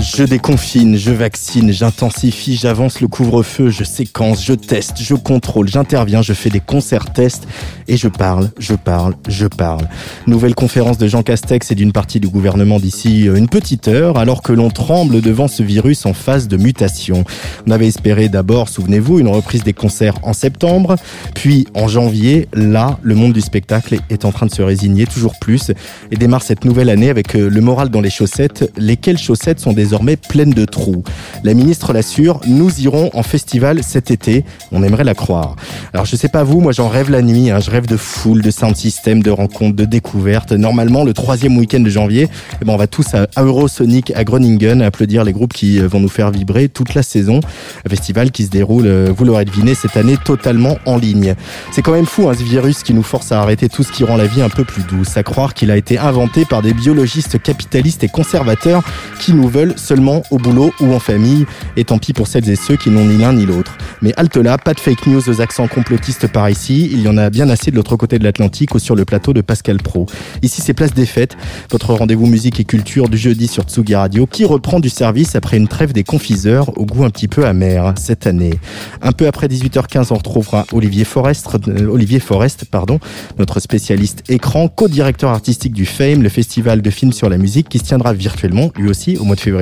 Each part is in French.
Je déconfine, je vaccine, j'intensifie, j'avance le couvre-feu, je séquence, je teste, je contrôle, j'interviens, je fais des concerts tests et je parle, je parle, je parle. Nouvelle conférence de Jean Castex et d'une partie du gouvernement d'ici une petite heure alors que l'on tremble devant ce virus en phase de mutation. On avait espéré d'abord, souvenez-vous, une reprise des concerts en septembre, puis en janvier, là, le monde du spectacle est en train de se résigner toujours plus et démarre cette nouvelle année avec le moral dans les chaussettes, lesquelles chaussettes sont désormais pleines de trous. La ministre l'assure, nous irons en festival cet été. On aimerait la croire. Alors je sais pas vous, moi j'en rêve la nuit. Hein. Je rêve de foule, de sound system, de rencontres, de découvertes. Normalement, le troisième week-end de janvier, eh ben, on va tous à Eurosonic à Groningen applaudir les groupes qui euh, vont nous faire vibrer toute la saison. Un festival qui se déroule, euh, vous l'aurez deviné, cette année totalement en ligne. C'est quand même fou hein, ce virus qui nous force à arrêter tout ce qui rend la vie un peu plus douce. À croire qu'il a été inventé par des biologistes capitalistes et conservateurs qui nous veulent seulement au boulot ou en famille. Et tant pis pour celles et ceux qui n'ont ni l'un ni l'autre. Mais halte là, pas de fake news aux accents complotistes par ici. Il y en a bien assez de l'autre côté de l'Atlantique ou sur le plateau de Pascal Pro. Ici, c'est Place des Fêtes, votre rendez-vous musique et culture du jeudi sur Tsugi Radio, qui reprend du service après une trêve des confiseurs au goût un petit peu amer cette année. Un peu après 18h15, on retrouvera Olivier Forest, euh, Olivier Forest, pardon, notre spécialiste écran, co-directeur artistique du Fame, le festival de films sur la musique qui se tiendra virtuellement, lui aussi, au mois de février.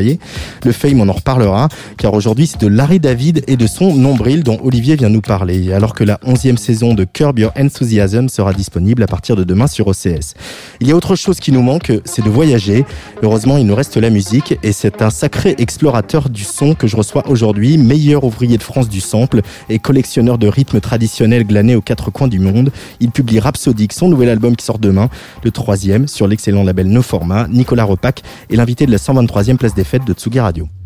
Le Fame, on en reparlera, car aujourd'hui, c'est de Larry David et de son nombril dont Olivier vient nous parler, alors que la onzième saison de Curb Your Enthusiasm sera disponible à partir de demain sur OCS. Il y a autre chose qui nous manque, c'est de voyager. Heureusement, il nous reste la musique, et c'est un sacré explorateur du son que je reçois aujourd'hui, meilleur ouvrier de France du sample et collectionneur de rythmes traditionnels glanés aux quatre coins du monde. Il publie Rhapsodic, son nouvel album qui sort demain, le troisième, sur l'excellent label No Format. Nicolas Repac est l'invité de la 123e place des fêtes de Tsugi Radio.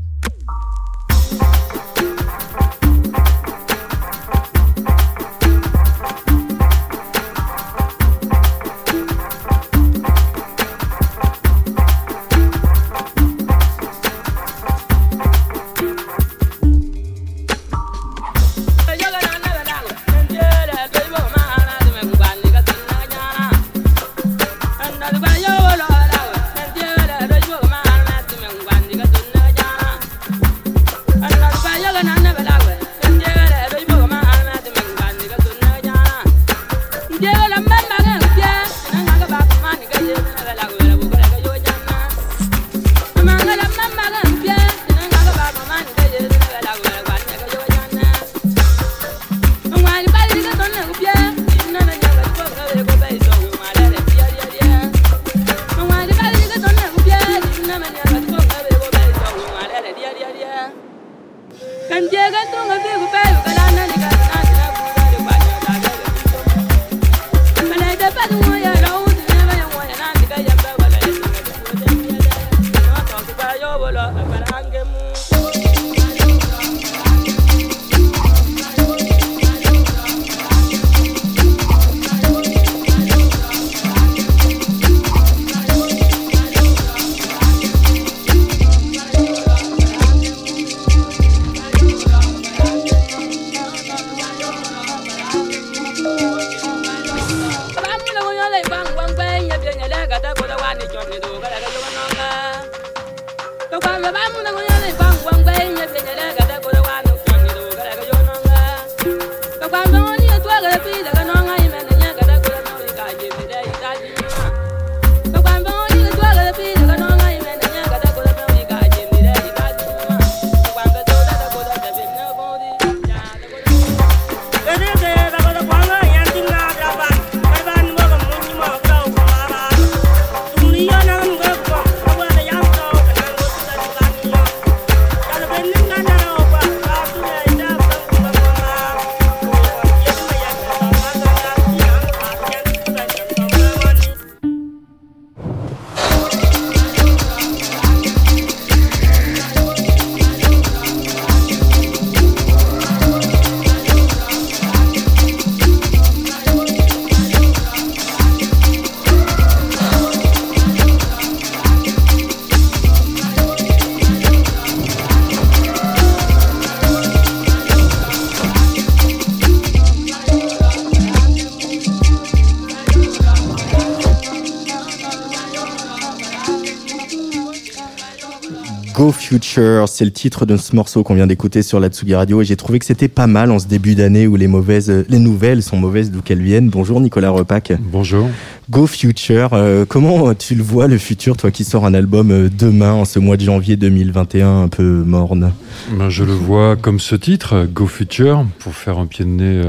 Future, c'est le titre de ce morceau qu'on vient d'écouter sur la Tsugi Radio et j'ai trouvé que c'était pas mal en ce début d'année où les mauvaises, les nouvelles sont mauvaises d'où qu'elles viennent. Bonjour Nicolas Repac. Bonjour. Go Future, euh, comment tu le vois le futur, toi qui sors un album euh, demain en ce mois de janvier 2021 un peu morne? Ben, Je le vois comme ce titre, Go Future, pour faire un pied de nez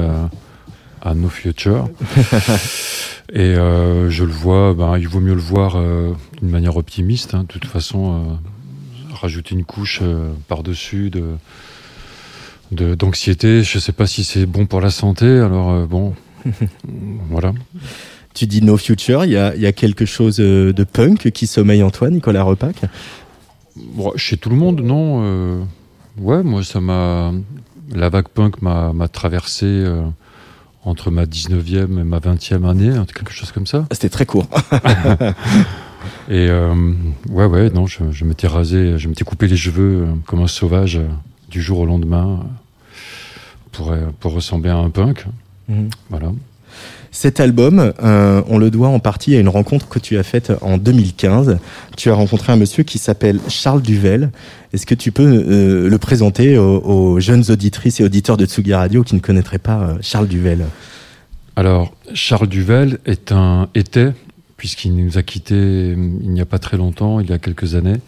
à, No Future. et euh, je le vois, ben, il vaut mieux le voir d'une manière optimiste. Hein. De toute façon, rajouter une couche euh, par-dessus de d'anxiété. Je ne sais pas si c'est bon pour la santé. Alors euh, bon, voilà. Tu dis No Future, il y a, y a, quelque chose euh, de punk qui sommeille en toi, Nicolas Repac? Chez tout le monde, non. ouais, moi, ça m'a. La vague punk m'a traversé entre ma 19e et ma 20e année, quelque chose comme ça. C'était très court. Et euh, ouais, ouais, non, je, je m'étais rasé, je m'étais coupé les cheveux euh, comme un sauvage euh, du jour au lendemain pour, pour ressembler à un punk. Mhm. Voilà. Cet album, on le doit en partie à une rencontre que tu as faite en 2015. Tu as rencontré un monsieur qui s'appelle Charles Duvel. Est-ce que tu peux le présenter aux, aux, jeunes auditrices et auditeurs de Tsugi Radio qui ne connaîtraient pas Charles Duvel? Alors, Charles Duvel est un, était puisqu'il nous a quittés euh, il n'y a pas très longtemps, il y a quelques années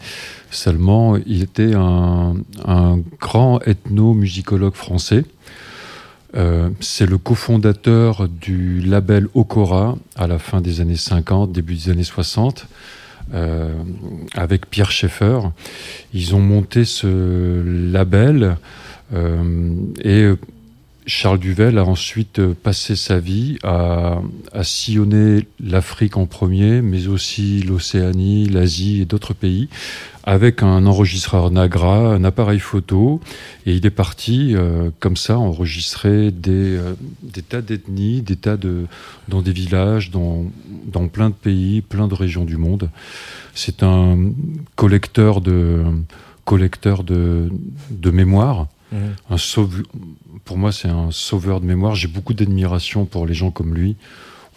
seulement. Il était un, grand ethnomusicologue français. Euh, c'est le cofondateur du label Okora à la fin des années 50, début des années 60, euh, avec Pierre Schaeffer. Ils ont monté ce label et Charles Duvel a ensuite euh, passé sa vie à, sillonner l'Afrique en premier, mais aussi l'Océanie, l'Asie et d'autres pays, avec un enregistreur Nagra, un appareil photo, et il est parti euh, comme ça enregistrer des, euh, des tas d'ethnies, des tas de dans des villages, dans, dans plein de pays, plein de régions du monde. C'est un collecteur de collecteur de, de mémoire, mmh. un sauve, pour moi, c'est un sauveur de mémoire. J'ai beaucoup d'admiration pour les gens comme lui,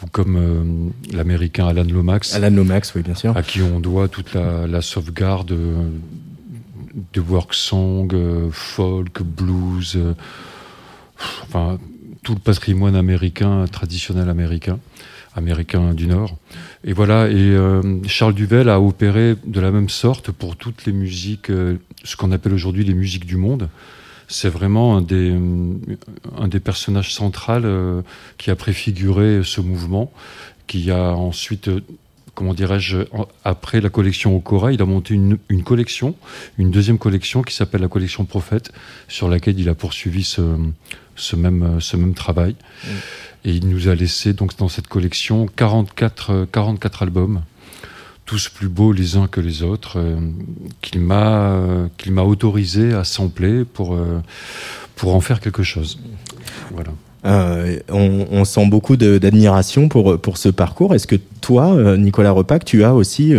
ou comme euh, l'américain Alan Lomax. Alan Lomax, oui, bien sûr. À qui on doit toute la, sauvegarde euh, de work song, euh, folk, blues, enfin, tout le patrimoine américain, traditionnel américain, américain du Nord. Et voilà, et Charles Duvel a opéré de la même sorte pour toutes les musiques, ce qu'on appelle aujourd'hui les musiques du monde c'est vraiment un des, un des personnages centraux euh, qui a préfiguré ce mouvement, qui a ensuite, euh, comment dirais-je, après la collection Okora, il a monté une, une collection, une deuxième collection qui s'appelle la collection Prophète, sur laquelle il a poursuivi ce, ce, même, ce même travail. Mm. Et il nous a laissé donc dans cette collection 44, 44 albums tous plus beaux les uns que les autres, euh, qu'il m'a qu'il m'a autorisé à sampler pour euh, pour en faire quelque chose. Voilà. Euh, on, on, sent beaucoup d'admiration pour pour ce parcours. Est-ce que toi, Nicolas Repac, tu as aussi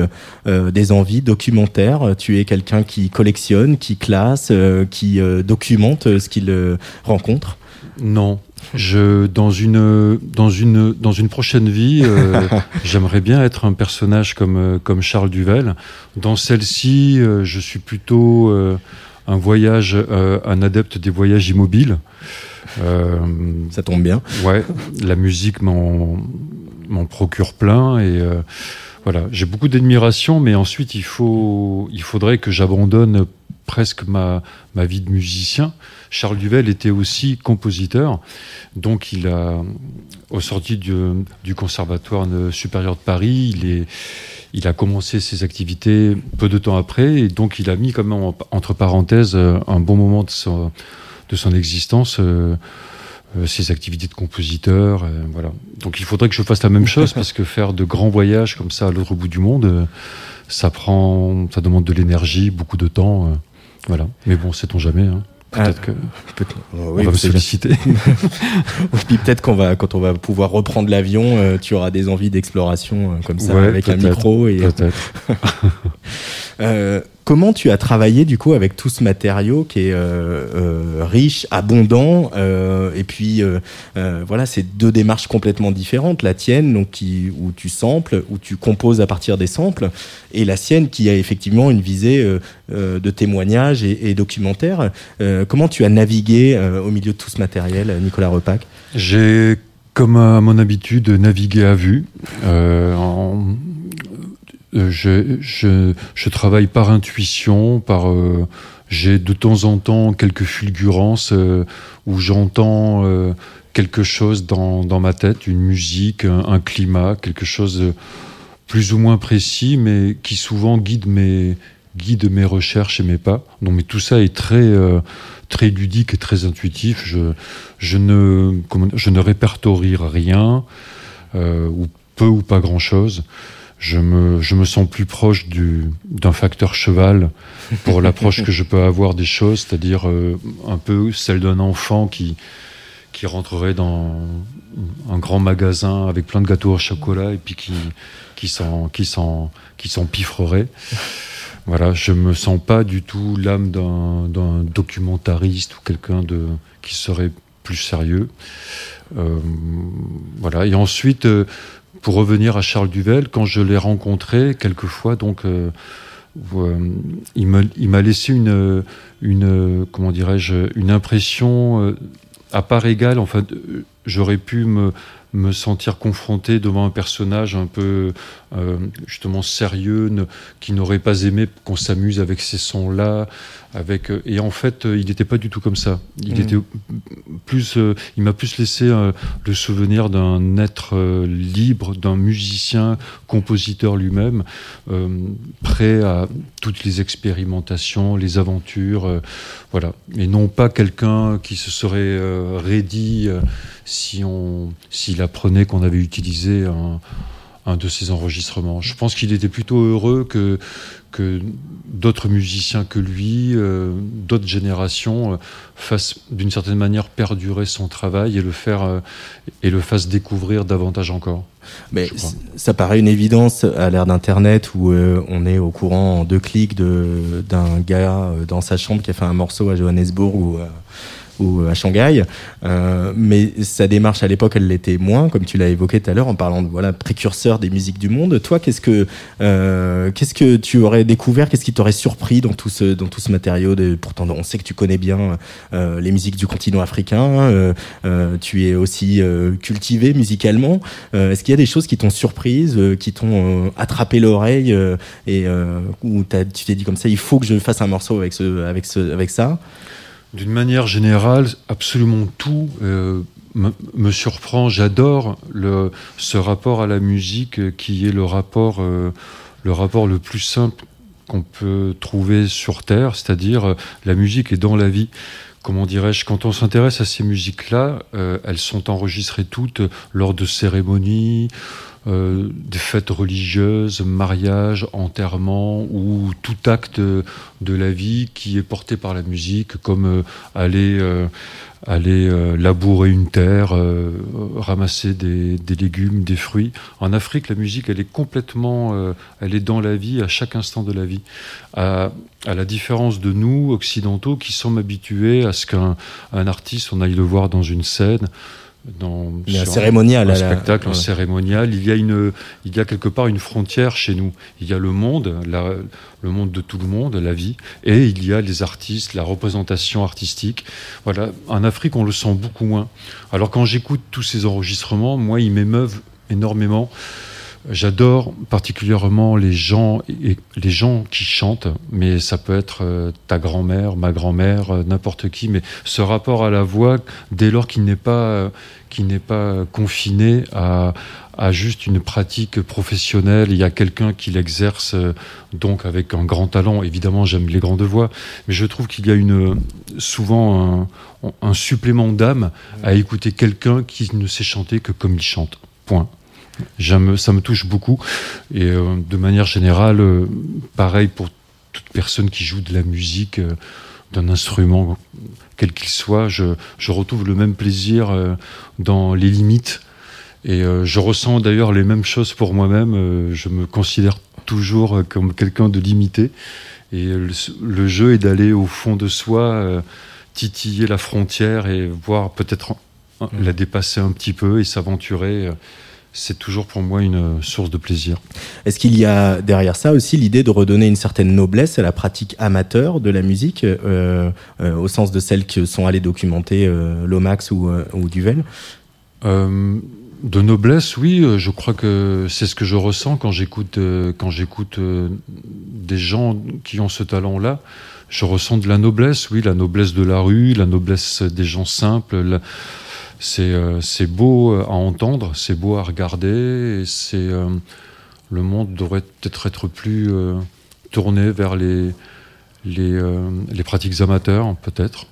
des envies documentaires? Tu es quelqu'un qui collectionne, qui classe, qui documente ce qu'il rencontre? Non, je, dans une, dans une, dans une prochaine vie, euh, j'aimerais bien être un personnage comme, euh, comme Charles Duvel. Dans celle-ci, euh, je suis plutôt un voyage, un adepte des voyages immobiles. Ça tombe bien. Ouais, la musique m'en, m'en procure plein et voilà, j'ai beaucoup d'admiration, mais ensuite il faut, il faudrait que j'abandonne presque ma, ma vie de musicien. Charles Duvel était aussi compositeur, donc il a, au sorti du, Conservatoire supérieur de Paris, il, a commencé ses activités peu de temps après, et donc il a mis quand même entre parenthèses un bon moment de son, existence. Euh, euh, ses activités de compositeur, euh, voilà. Donc il faudrait que je fasse la même chose parce que faire de grands voyages comme ça à l'autre bout du monde, ça prend, ça demande de l'énergie, beaucoup de temps. Voilà. Mais bon, sait-on jamais. Hein. Peut-être ah, que peut on va me solliciter. Puis peut-être qu'on va, quand on va pouvoir reprendre l'avion, euh, tu auras des envies d'exploration euh, comme ça avec un micro. Et... Peut-être. Comment tu as travaillé du coup avec tout ce matériau qui est euh, euh, riche, abondant, euh, et puis voilà, c'est deux démarches complètement différentes. La tienne, donc où tu samples, où tu composes à partir des samples, et la sienne qui a effectivement une visée de témoignage et, documentaire. comment tu as navigué au milieu de tout ce matériel, Nicolas Repac? J'ai, comme à mon habitude, navigué à vue. euh, je, je, je, travaille par intuition, par euh, j'ai de temps en temps quelques fulgurances euh, où j'entends quelque chose dans, dans, ma tête, une musique, un, climat, quelque chose plus ou moins précis, mais qui souvent guide mes, guide mes recherches et mes pas. Donc, mais tout ça est très, très ludique et très intuitif. Je, je, ne, je ne répertorie rien, ou peu ou pas grand-chose je me, je me sens plus proche d'un facteur cheval pour l'approche que je peux avoir des choses, c'est-à-dire euh, un peu celle d'un enfant qui, qui rentrerait dans un grand magasin avec plein de gâteaux au chocolat et puis qui, qui s'en qui qui s'empiffrerait. Voilà, je me sens pas du tout l'âme d'un documentariste ou quelqu'un de qui serait plus sérieux. Euh, voilà. Et ensuite, euh, pour revenir à Charles Duvel, quand je l'ai rencontré quelquefois, donc euh, euh, il m'a laissé une, impression euh, à part égale. En fait, j'aurais pu me, me sentir confronté devant un personnage un peu justement sérieux, qui n'aurait pas aimé qu'on s'amuse avec ces sons-là, avec euh, et en fait euh, il n'était pas du tout comme ça il mm. était plus euh, il m'a plus laissé le souvenir d'un être libre d'un musicien compositeur lui-même prêt à toutes les expérimentations les aventures voilà et non pas quelqu'un qui se serait raidi si on s'il apprenait qu'on avait utilisé un un de ses enregistrements. Je pense qu'il était plutôt heureux que, que d'autres musiciens que lui, euh, d'autres générations, euh, fassent d'une certaine manière perdurer son travail et le, faire, euh, et le fassent découvrir davantage encore. Mais ça paraît une évidence à l'ère d'Internet où on est au courant en deux clics d'un gars dans sa chambre qui a fait un morceau à Johannesburg ou ou à Shanghai. Euh, mais sa démarche à l'époque, elle l'était moins, comme tu l'as évoqué tout à l'heure, en parlant de voilà précurseur des musiques du monde. Toi, qu'est-ce que euh, qu'est-ce que tu aurais découvert Qu'est-ce qui t'aurait surpris dans tout ce dans tout ce matériau Pourtant, on sait que tu connais bien euh, les musiques du continent africain. tu es aussi cultivé musicalement. Est-ce qu'il y a des choses qui t'ont surprise, qui t'ont attrapé l'oreille et où tu t'es dit comme ça, il faut que je fasse un morceau avec ce avec ce avec ça? D'une manière générale, absolument tout euh, me, surprend. J'adore ce rapport à la musique qui est le rapport, euh, le, rapport le plus simple qu'on peut trouver sur Terre, c'est-à-dire euh, la musique est dans la vie comment dirais-je, quand on s'intéresse à ces musiques-là, elles sont enregistrées toutes lors de cérémonies, euh, des fêtes religieuses, mariages, enterrements ou tout acte de la vie qui est porté par la musique, comme euh, aller, euh, aller labourer une terre, ramasser des, des, légumes, des fruits. En Afrique, la musique, elle est complètement, elle est dans la vie à chaque instant de la vie. À, à la différence de nous, occidentaux, qui sommes habitués à ce qu'un un artiste, on aille le voir dans une scène, dans un cérémonial, un spectacle un cérémonial. Il y a une, il y a quelque part une frontière chez nous. Il y a le monde, la, le monde de tout le monde, la vie, et il y a les artistes, la représentation artistique. Voilà, en Afrique, on le sent beaucoup moins. Alors quand j'écoute tous ces enregistrements, moi, ils m'émeuvent énormément. J'adore particulièrement les gens, les gens qui chantent, mais ça peut être euh, ta grand-mère, ma grand-mère, euh, n'importe qui. Mais ce rapport à la voix, dès lors qu'il n'est pas, euh, n'est pas confiné à, juste une pratique professionnelle, il y a quelqu'un qui l'exerce donc avec un grand talent. Évidemment, j'aime les grandes voix, mais je trouve qu'il y a une, souvent un supplément d'âme à écouter quelqu'un qui ne sait chanter que comme il chante. Point ça me touche beaucoup. Et euh, de manière générale, euh, pareil pour toute personne qui joue de la musique, euh, d'un instrument, quel qu'il soit, je, retrouve le même plaisir dans les limites Et je ressens d'ailleurs les mêmes choses pour moi-même. je me considère toujours comme quelqu'un de limité. Et le, jeu est d'aller au fond de soi, titiller la frontière et voir peut-être la dépasser un petit peu et s'aventurer c'est toujours pour moi une source de plaisir. Est-ce qu'il y a derrière ça aussi l'idée de redonner une certaine noblesse à la pratique amateur de la musique, euh, euh, au sens de celles qui sont allées documenter euh, Lomax ou, ou Duvel? De noblesse, oui. Je crois que c'est ce que je ressens quand j'écoute quand j'écoute des gens qui ont ce talent-là. Je ressens de la noblesse, oui, la noblesse de la rue, la noblesse des gens simples. Euh, c'est beau à entendre, c'est beau à regarder, et c'est euh, le monde devrait peut-être être plus euh, tourné vers les, les pratiques amateurs, peut-être.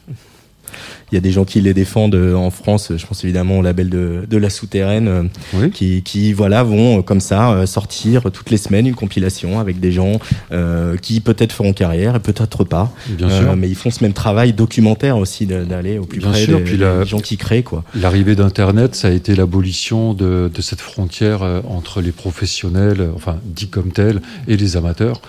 Il y a des gens qui les défendent euh, en France. Je pense évidemment au label de, de la souterraine, euh, qui, qui, voilà vont euh, comme ça sortir toutes les semaines une compilation avec des gens qui peut-être feront carrière et peut-être pas. Bien sûr. Mais ils font ce même travail documentaire aussi d'aller au plus près des, gens qui créent quoi. L'arrivée d'Internet, ça a été l'abolition de, de, cette frontière entre les professionnels, enfin dits comme tels, et les amateurs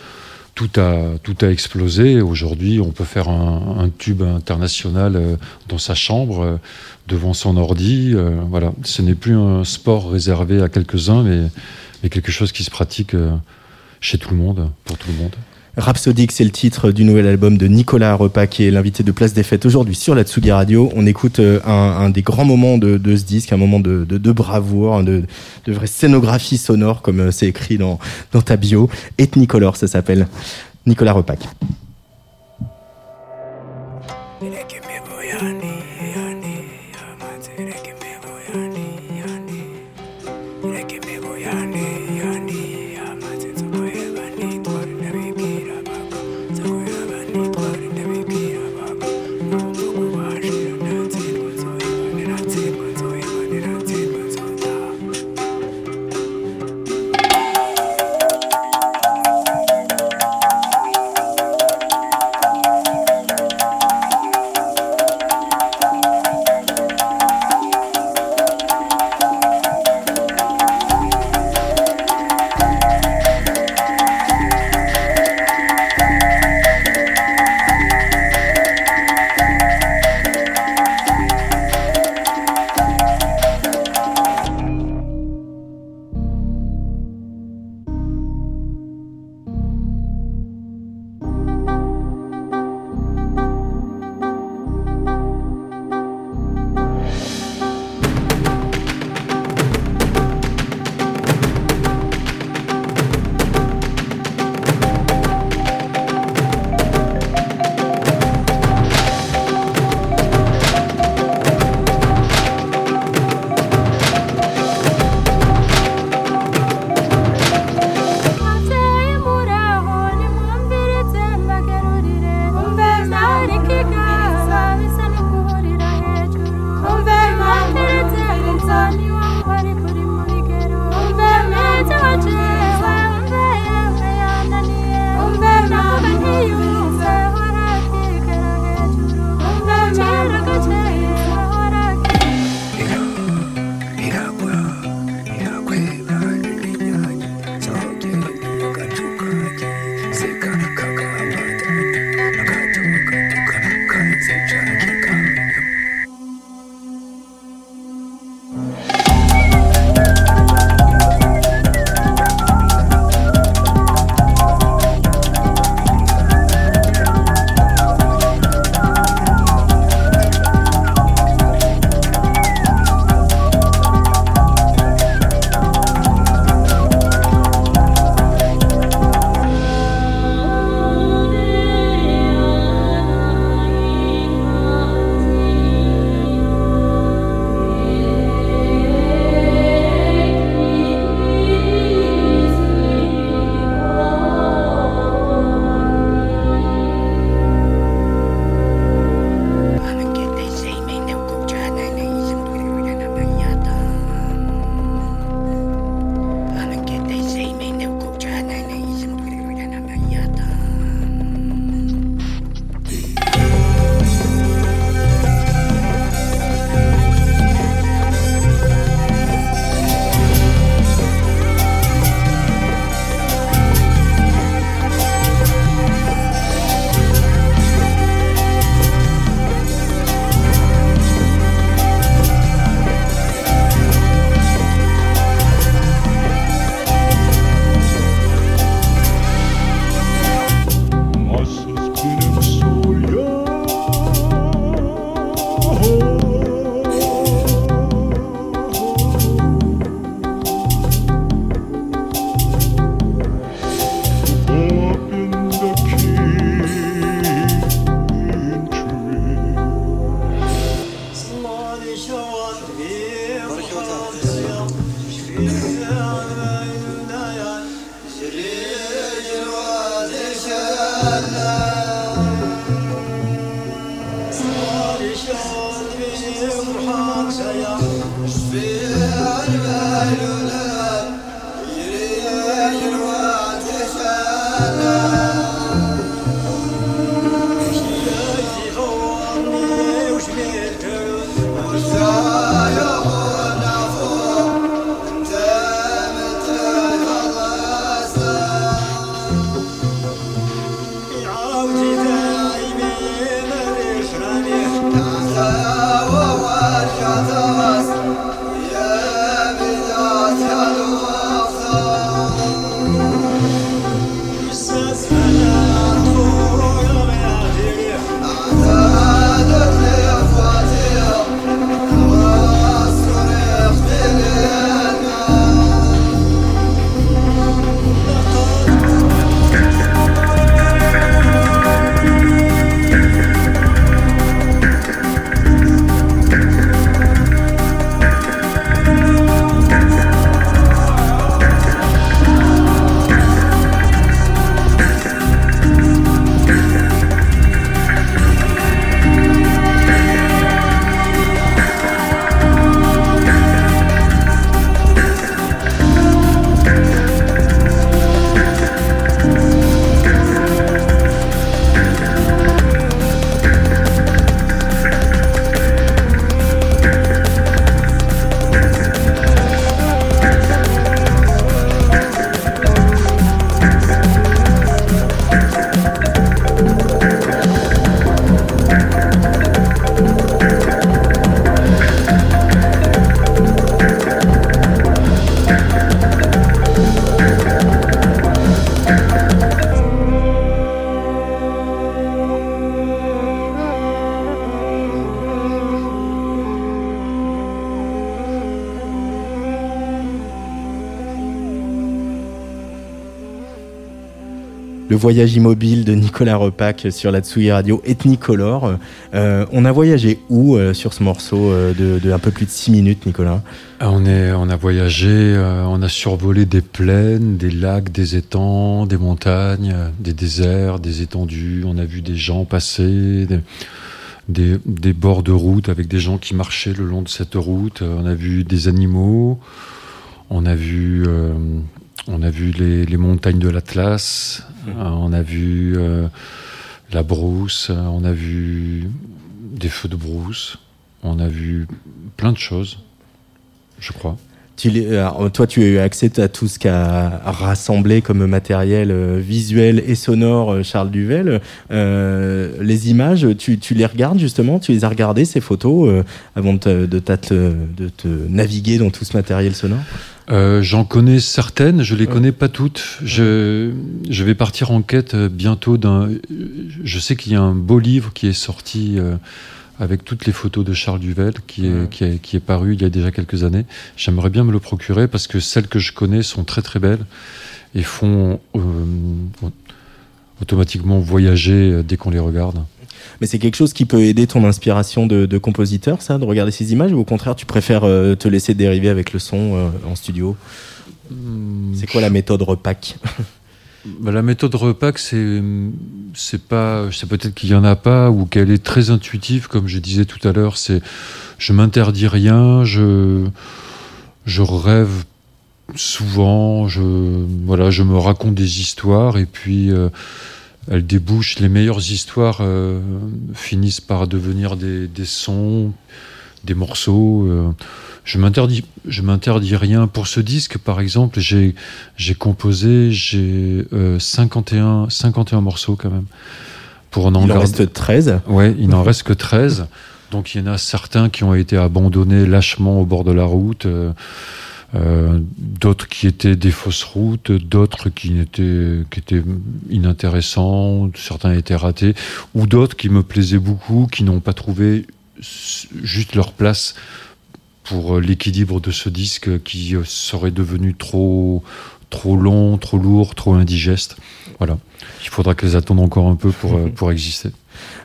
tout a, tout a explosé. Aujourd'hui, on peut faire un, tube international euh, dans sa chambre, euh, devant son ordi. Euh, voilà, ce n'est plus un sport réservé à quelques-uns, mais, mais quelque chose qui se pratique chez tout le monde, pour tout le monde. Rhapsodic, c'est le titre du nouvel album de Nicolas Repas, qui est l'invité de Place des Fêtes aujourd'hui sur la Tsugi Radio. On écoute euh, un, des grands moments de, ce disque, un moment de, de, bravoure, de, de vraie scénographie sonore, comme euh, c'est écrit dans, dans ta bio. Ethnicolor, ça s'appelle. Nicolas Repac. Le voyage immobile de Nicolas Repac sur la Tsugi Radio Ethnicolor. Euh, on a voyagé où euh, sur ce morceau euh, de, peu plus de 6 minutes, Nicolas? Ah, on, a voyagé, on a survolé des plaines, des lacs, des étangs, des montagnes, des déserts, des étendues. On a vu des gens passer, des, des, bords de route avec des gens qui marchaient le long de cette route. On a vu des animaux. On a vu, on a vu les, les montagnes de l'Atlas, euh, on a vu euh, la brousse, euh, on a vu des feux de brousse, on a vu plein de choses, je crois. Tu, toi, tu as eu accès à tout ce qu'a rassemblé comme matériel visuel et sonore Charles Duvel. les images, tu, les regardes justement Tu les as regardées, ces photos, avant de, de, de, te naviguer dans tout ce matériel sonore? Euh, j'en connais certaines, je les connais pas toutes. Je, je vais partir en quête euh, bientôt d'un. Je sais qu'il y a un beau livre qui est sorti euh, avec toutes les photos de Charles Duvel, qui est, qui, est, qui est paru il y a déjà quelques années. J'aimerais bien me le procurer parce que celles que je connais sont très très belles et font automatiquement voyager dès qu'on les regarde. Mais c'est quelque chose qui peut aider ton inspiration de, compositeur, ça, de regarder ces images, ou au contraire, tu préfères euh, te laisser dériver avec le son euh, en studio? Hmm. C'est quoi la méthode repack? Bah, La méthode repack, c'est c'est pas, c'est peut-être qu'il y en a pas ou qu'elle est très intuitive, comme je disais tout à l'heure. C'est, je m'interdis rien, je je rêve souvent, je voilà, je me raconte des histoires et puis euh, elle débouche, les meilleures histoires euh, finissent par devenir des, sons, des morceaux. Euh. je m'interdis, je m'interdis rien. Pour ce disque, par exemple, j'ai, j'ai composé, j'ai 51, euh, 51 morceaux quand même. Pour en il en reste 13 Ouais, il n'en reste que 13. Donc il y en a certains qui ont été abandonnés lâchement au bord de la route. Euh, d'autres qui étaient des fausses routes, d'autres qui étaient, qui étaient inintéressants, certains étaient ratés, ou d'autres qui me plaisaient beaucoup, qui n'ont pas trouvé juste leur place pour l'équilibre de ce disque qui serait devenu trop, trop long, trop lourd, trop indigeste. Voilà. Il faudra qu'elles attendent encore un peu pour, pour exister.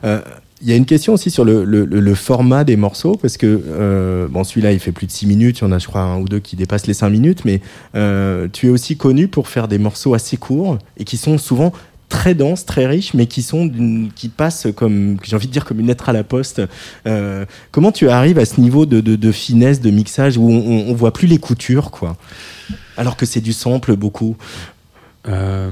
Euh, il y a une question aussi sur le, le, le format des morceaux, parce que euh, bon, celui-là, il fait plus de 6 minutes, il y en a, je crois, un ou deux qui dépassent les 5 minutes, mais euh, tu es aussi connu pour faire des morceaux assez courts et qui sont souvent très denses, très riches, mais qui sont qui passent comme, j'ai envie de dire, comme une lettre à la poste. Euh, comment tu arrives à ce niveau de, de, de finesse, de mixage, où on, on voit plus les coutures, quoi? Alors que c'est du sample beaucoup euh,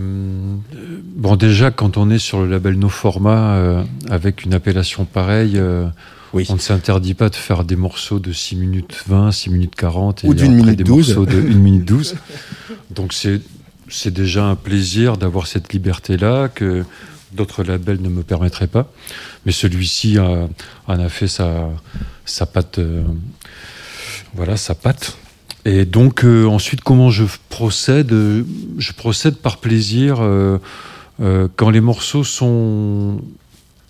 bon, déjà, quand on est sur le label No Format, euh, avec une appellation pareille, euh, oui. on ne s'interdit pas de faire des morceaux de 6 minutes 20, 6 minutes 40, et Ou d'une minute des 12. morceaux de 1 minute 12. Donc c'est, c'est déjà un plaisir d'avoir cette liberté-là que d'autres labels ne me permettraient pas. Mais celui-ci en a fait sa, sa patte. euh, voilà, sa patte. Et donc euh, ensuite, comment je procède Euh, Je procède par plaisir. euh, quand les morceaux sont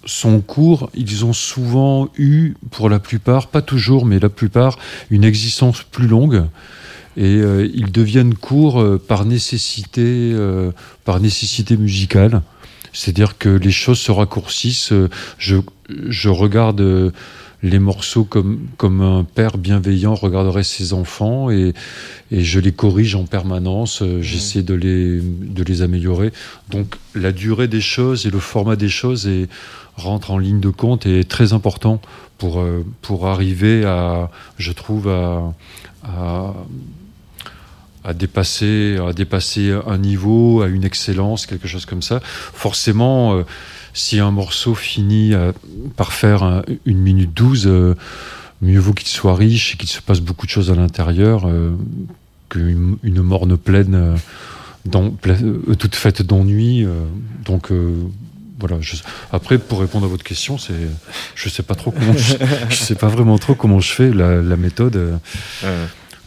sont courts, ils ont souvent eu, pour la plupart, pas toujours, mais la plupart, une existence plus longue. Et ils deviennent courts par nécessité, par nécessité musicale. C'est-à-dire que les choses se raccourcissent. Je, je regarde les morceaux comme, comme un père bienveillant regarderait ses enfants et, et je les corrige en permanence. Euh, J'essaie de les, de les améliorer. Donc la durée des choses et le format des choses est, rentre en ligne de compte et est très important pour, euh, pour arriver à, je trouve, à, à, à dépasser, à dépasser un niveau, à une excellence, quelque chose comme ça. Forcément, euh, si un morceau finit euh, par faire un- une minute douze, euh, mieux vaut qu'il soit riche et qu'il se passe beaucoup de choses à l'intérieur euh, qu'une une morne pleine, euh, dans- euh, toute faite d'ennui. euh, donc euh, voilà. je- après, pour répondre à votre question, c'est, je sais pas trop comment, je, je sais pas vraiment trop comment je fais la, la méthode. euh,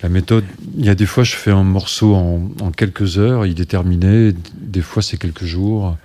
la méthode, il y a des fois, je fais un morceau en, en quelques heures, il est terminé. Des fois, c'est quelques jours.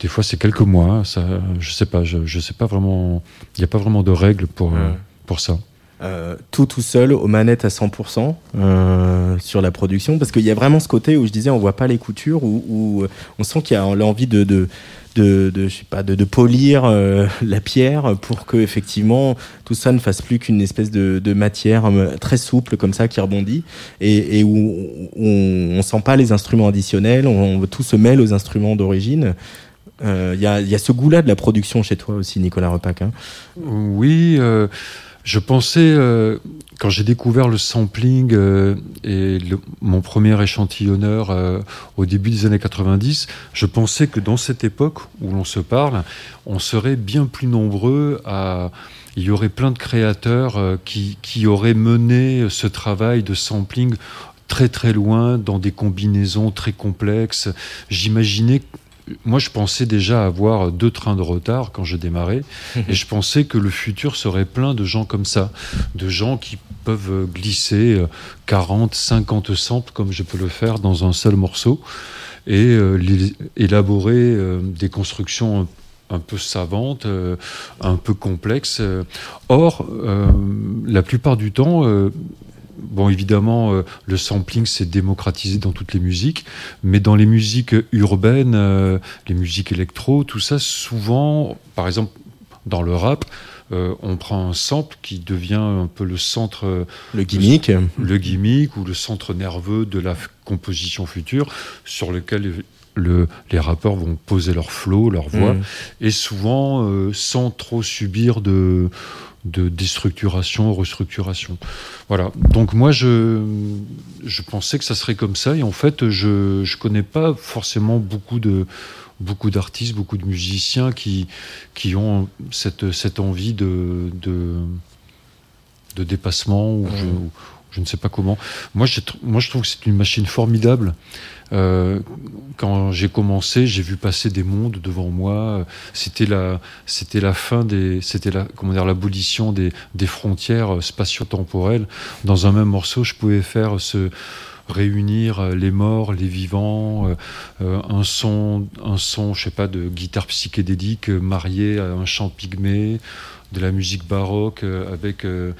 Des fois, c'est quelques mois. Ça, je sais pas. Je, je sais pas vraiment. Il n'y a pas vraiment de règles pour euh, Ouais. pour ça. Euh, tout tout seul aux manettes à 100% euh, sur la production parce qu'il y a vraiment ce côté où je disais on voit pas les coutures où, où, on sent qu'il y a l'envie de de, de, de, je sais pas de, de polir euh, la pierre pour que effectivement tout ça ne fasse plus qu'une espèce de, de matière euh, très souple comme ça qui rebondit et, et où on, on sent pas les instruments additionnels on, tout se mêle aux instruments d'origine Euh, il y, a, il y a ce goût-là de la production chez toi aussi, Nicolas Repac. hein? Oui, euh, je pensais, euh, quand j'ai découvert le sampling euh, et mon premier échantillonneur euh, au début des années 90, je pensais que dans cette époque où l'on se parle, on serait bien plus nombreux à... Il y aurait plein de créateurs euh, qui, qui auraient mené ce travail de sampling très très loin, dans des combinaisons très complexes. J'imaginais... Moi, je pensais déjà avoir deux trains de retard quand je démarrais. Et je pensais que le futur serait plein de gens comme ça, de gens qui peuvent glisser euh, 40, 50 samples comme je peux le faire dans un seul morceau et euh, élaborer euh, des constructions un, peu savantes, euh, un peu complexes. Or, euh, la plupart du temps, euh, Bon, évidemment, euh, le sampling s'est démocratisé dans toutes les musiques, mais dans les musiques urbaines, euh, les musiques électro, tout ça, souvent, par exemple, dans le rap, euh, on prend un sample qui devient un peu le centre, Le gimmick. le gimmick ou le centre nerveux de la composition future, sur lequel le- les rappeurs vont poser leur flow, leur voix, Mm. et souvent euh, sans trop subir de, de déstructuration, restructuration. Voilà. Donc moi, je, je pensais que ça serait comme ça, et en fait, je je connais pas forcément beaucoup de beaucoup d'artistes, beaucoup de musiciens qui qui ont cette cette envie de de, de dépassement ou je, ou je ne sais pas comment. Moi, moi, je trouve que c'est une machine formidable. Euh, quand j'ai commencé, j'ai vu passer des mondes devant moi. C'était la, c'était la fin des, c'était la, comment dire, l'abolition des, des frontières spatio-temporelles. Dans un même morceau, je pouvais faire se réunir les morts, les vivants, euh, euh, un son, un son, je sais pas, de guitare psychédélique euh, marié à un chant pygmée, de la musique baroque avec euh,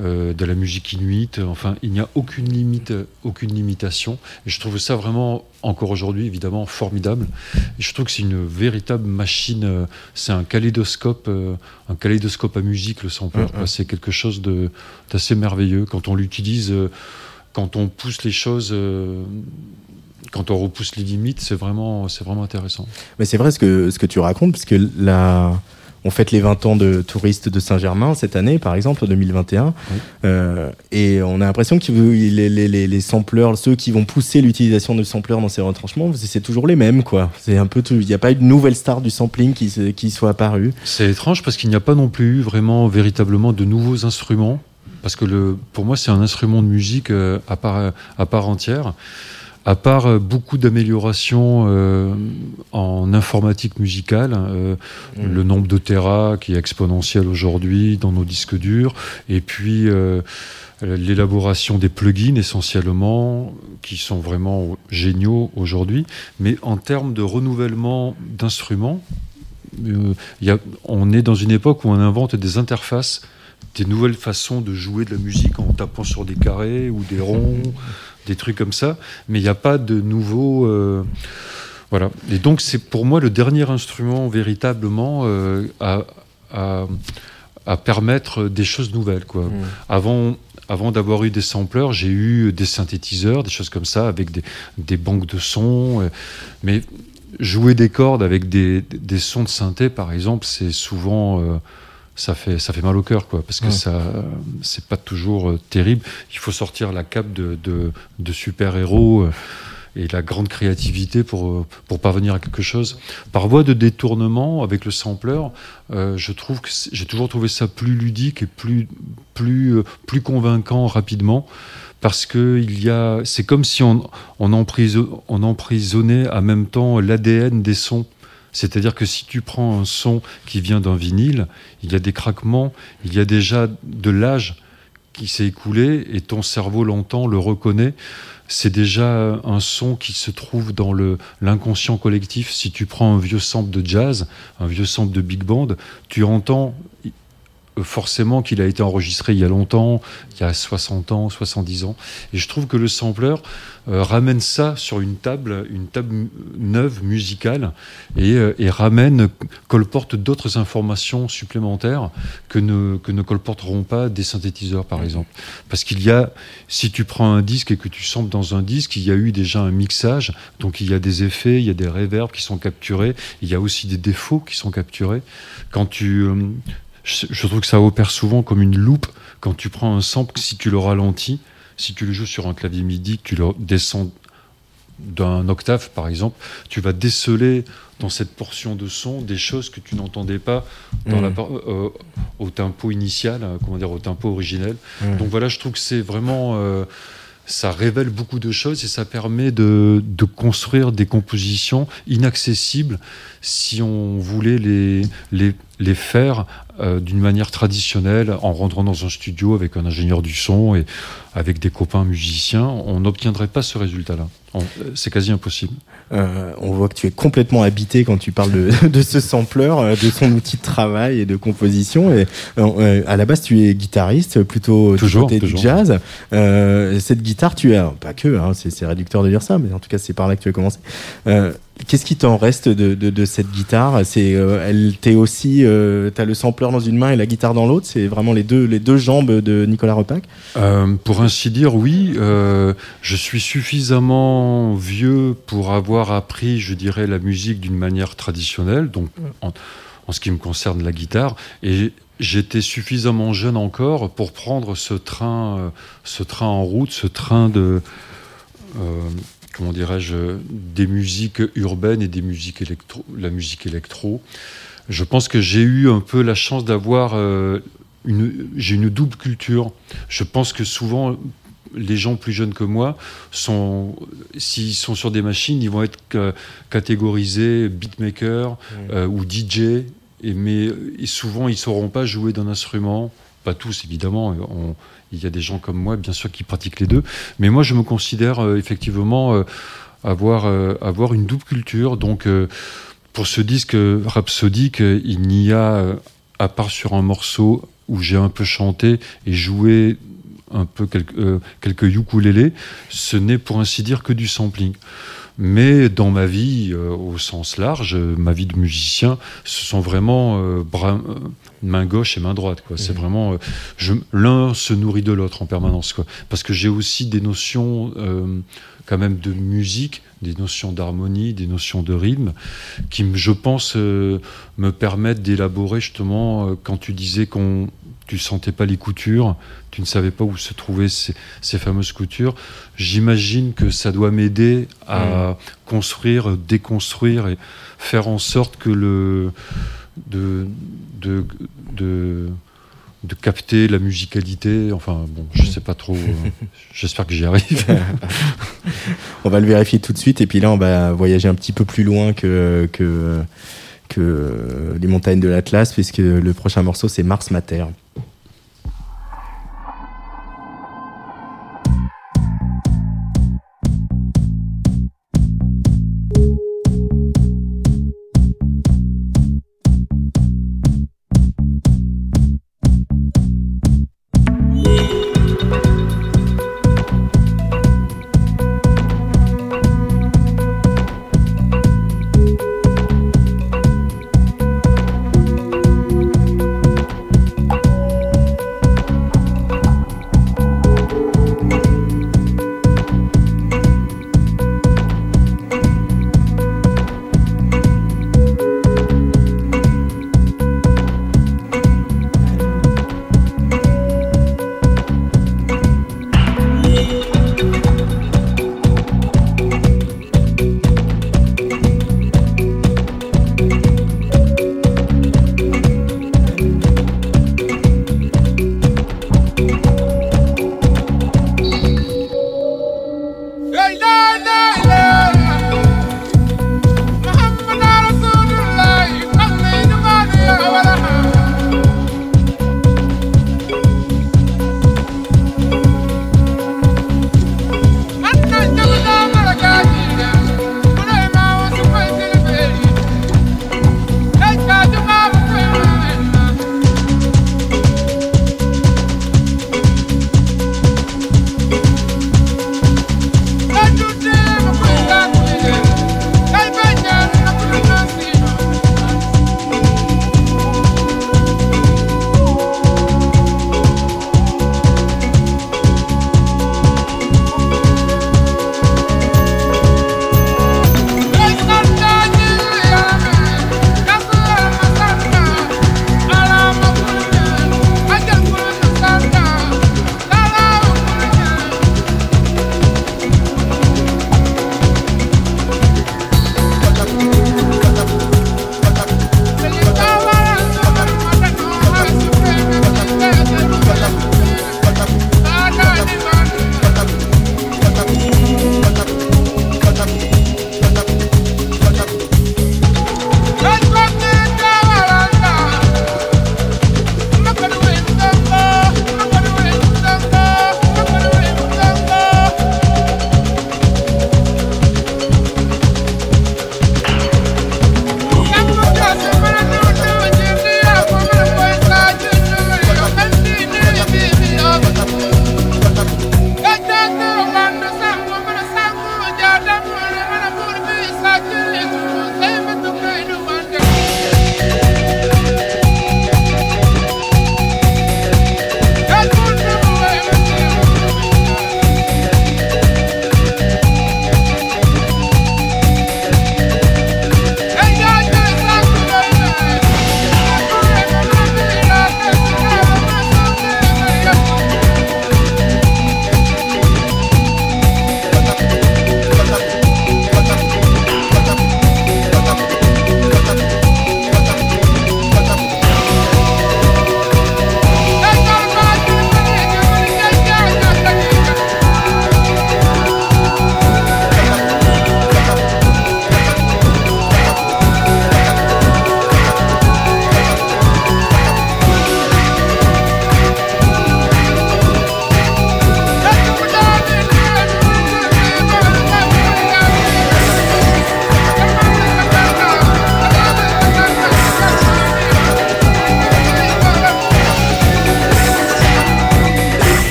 de la musique inuite. Enfin, il n'y a aucune limite, aucune limitation. Et je trouve ça vraiment, encore aujourd'hui, évidemment, formidable. Et je trouve que c'est une véritable machine. Euh, c'est un kaléidoscope, euh, un kaléidoscope à musique, le sampler. Mm. C'est quelque chose d'assez merveilleux quand on l'utilise, quand on pousse les choses quand on repousse les limites, c'est vraiment, c'est vraiment intéressant. Mais c'est vrai ce que, ce que tu racontes, parce que la, on fête les 20 ans de touristes de Saint-Germain cette année, par exemple, en 2021. Euh, et on a l'impression que les, les, les, sampleurs, ceux qui vont pousser l'utilisation de sampleurs dans ces retranchements, c'est toujours les mêmes, quoi. C'est un peu Il n'y a pas eu de nouvelle star du sampling qui, qui soit apparue. C'est étrange parce qu'il n'y a pas non plus vraiment véritablement de nouveaux instruments. Parce que le, pour moi, c'est un instrument de musique euh, à, part, à part entière à part euh, beaucoup d'améliorations euh, en informatique musicale, euh, mm. le nombre de terras qui est exponentiel aujourd'hui dans nos disques durs, et puis l'élaboration des plugins essentiellement, qui sont vraiment géniaux aujourd'hui, mais en termes de renouvellement d'instruments, on est dans une époque où on invente des interfaces des nouvelles façons de jouer de la musique en tapant sur des carrés ou des ronds des trucs comme ça, mais il n'y a pas de nouveau. Euh, voilà. Et donc, c'est pour moi le dernier instrument véritablement euh, à, à, permettre des choses nouvelles. Quoi. Mm. Avant, avant d'avoir eu des sampleurs, j'ai eu des synthétiseurs, des choses comme ça, avec des, des banques de sons. Euh, mais jouer des cordes avec des, des, sons de synthé, par exemple, c'est souvent ça fait ça fait mal au cœur quoi parce que ça c'est pas toujours euh, terrible. Il faut sortir la cape de, de, super héros euh, et la grande créativité pour euh, pour parvenir à quelque chose. Par voie de détournement avec le sampler je trouve que j'ai toujours trouvé ça plus ludique et plus plus plus convaincant rapidement parce que il y a c'est comme si on on, on emprisonnait en même temps l'ADN des sons c'est-à-dire que si tu prends un son qui vient d'un vinyle, il y a des craquements, il y a déjà de l'âge qui s'est écoulé et ton cerveau l'entend, le reconnaît. C'est déjà un son qui se trouve dans l'inconscient collectif. Si tu prends un vieux sample de jazz, un vieux sample de big band, tu entends forcément qu'il a été enregistré il y a longtemps, il y a 60 ans, 70 ans. Et je trouve que le sampler euh, ramène ça sur une table, une table neuve musicale, et, euh, et ramène, colporte d'autres informations supplémentaires que ne, que ne colporteront pas des synthétiseurs, par exemple. Parce qu'il y a, si tu prends un disque et que tu samples dans un disque, il y a eu déjà un mixage, donc il y a des effets, il y a des réverbes qui sont capturés, il y a aussi des défauts qui sont capturés. Quand tu, euh, je, trouve que ça opère souvent comme une loupe quand tu prends un sample, si tu le ralentis, si tu le joues sur un clavier MIDI, que tu le descends d'un octave par exemple, tu vas déceler dans cette portion de son des choses que tu n'entendais pas dans la, mmh. euh, au tempo initial, euh, comment dire, au tempo originel. Mmh. Donc voilà, je trouve que c'est vraiment euh, ça révèle beaucoup de choses et ça permet de, de construire des compositions inaccessibles si on voulait les, les, les faire euh, d'une manière traditionnelle, en rentrant dans un studio avec un ingénieur du son et avec des copains musiciens, on n'obtiendrait pas ce résultat-là. Euh, c'est quasi impossible. Euh, on voit que tu es complètement habité quand tu parles de, de ce sampler, de son outil de travail et de composition. Et à la base, tu es guitariste, plutôt toujours, du côté du jazz. cette guitare, tu as pas que, hein, c'est réducteur de dire ça, mais en tout cas, c'est par là que tu as commencé. Qu'est-ce qui t'en reste de, de, cette guitare? C'est, euh, elle t'es aussi, euh, t'as le sampler dans une main et la guitare dans l'autre? C'est vraiment les deux, les deux jambes de Nicolas Repac? Euh, pour ainsi dire, oui. je suis suffisamment vieux pour avoir appris, je dirais, la musique d'une manière traditionnelle. Donc, en, en, ce qui me concerne, la guitare. Et j'étais suffisamment jeune encore pour prendre ce train, ce train en route, ce train de comment dirais-je, des musiques urbaines et des musiques électro, la musique électro. Je pense que j'ai eu un peu la chance d'avoir euh, une, j'ai une double culture. Je pense que souvent les gens plus jeunes que moi sont, s'ils sont sur des machines, ils vont être catégorisés beatmaker mmh. euh, ou DJ. Et mais souvent ils sauront pas jouer d'un instrument pas tous évidemment, il y a des gens comme moi bien sûr qui pratiquent les deux, mais moi je me considère euh, effectivement euh, avoir, euh, avoir une double culture. Donc pour ce disque rhapsodique, il n'y a à part sur un morceau où j'ai un peu chanté et joué un peu quelques, quelques ukulélés, ce n'est pour ainsi dire que du sampling. Mais dans ma vie, au sens large, ma vie de musicien, ce sont vraiment main gauche et main droite. Quoi. C'est mmh. vraiment, l'un se nourrit de l'autre en permanence. Quoi. Parce que j'ai aussi des notions quand même de musique, des notions d'harmonie, des notions de rythme, qui, je pense, me permettent d'élaborer justement, quand tu disais qu'on tu sentais pas les coutures, tu ne savais pas où se trouvaient ces, fameuses coutures. J'imagine que ça doit m'aider à mm. construire, déconstruire et faire en sorte que le de, de, de, de capter la musicalité. Enfin, bon, je sais pas trop. Euh, j'espère que j'y arrive. on va le vérifier tout de suite. Et puis là, on va voyager un petit peu plus loin que, que, que les montagnes de l'Atlas, puisque le prochain morceau, c'est Mars Mater.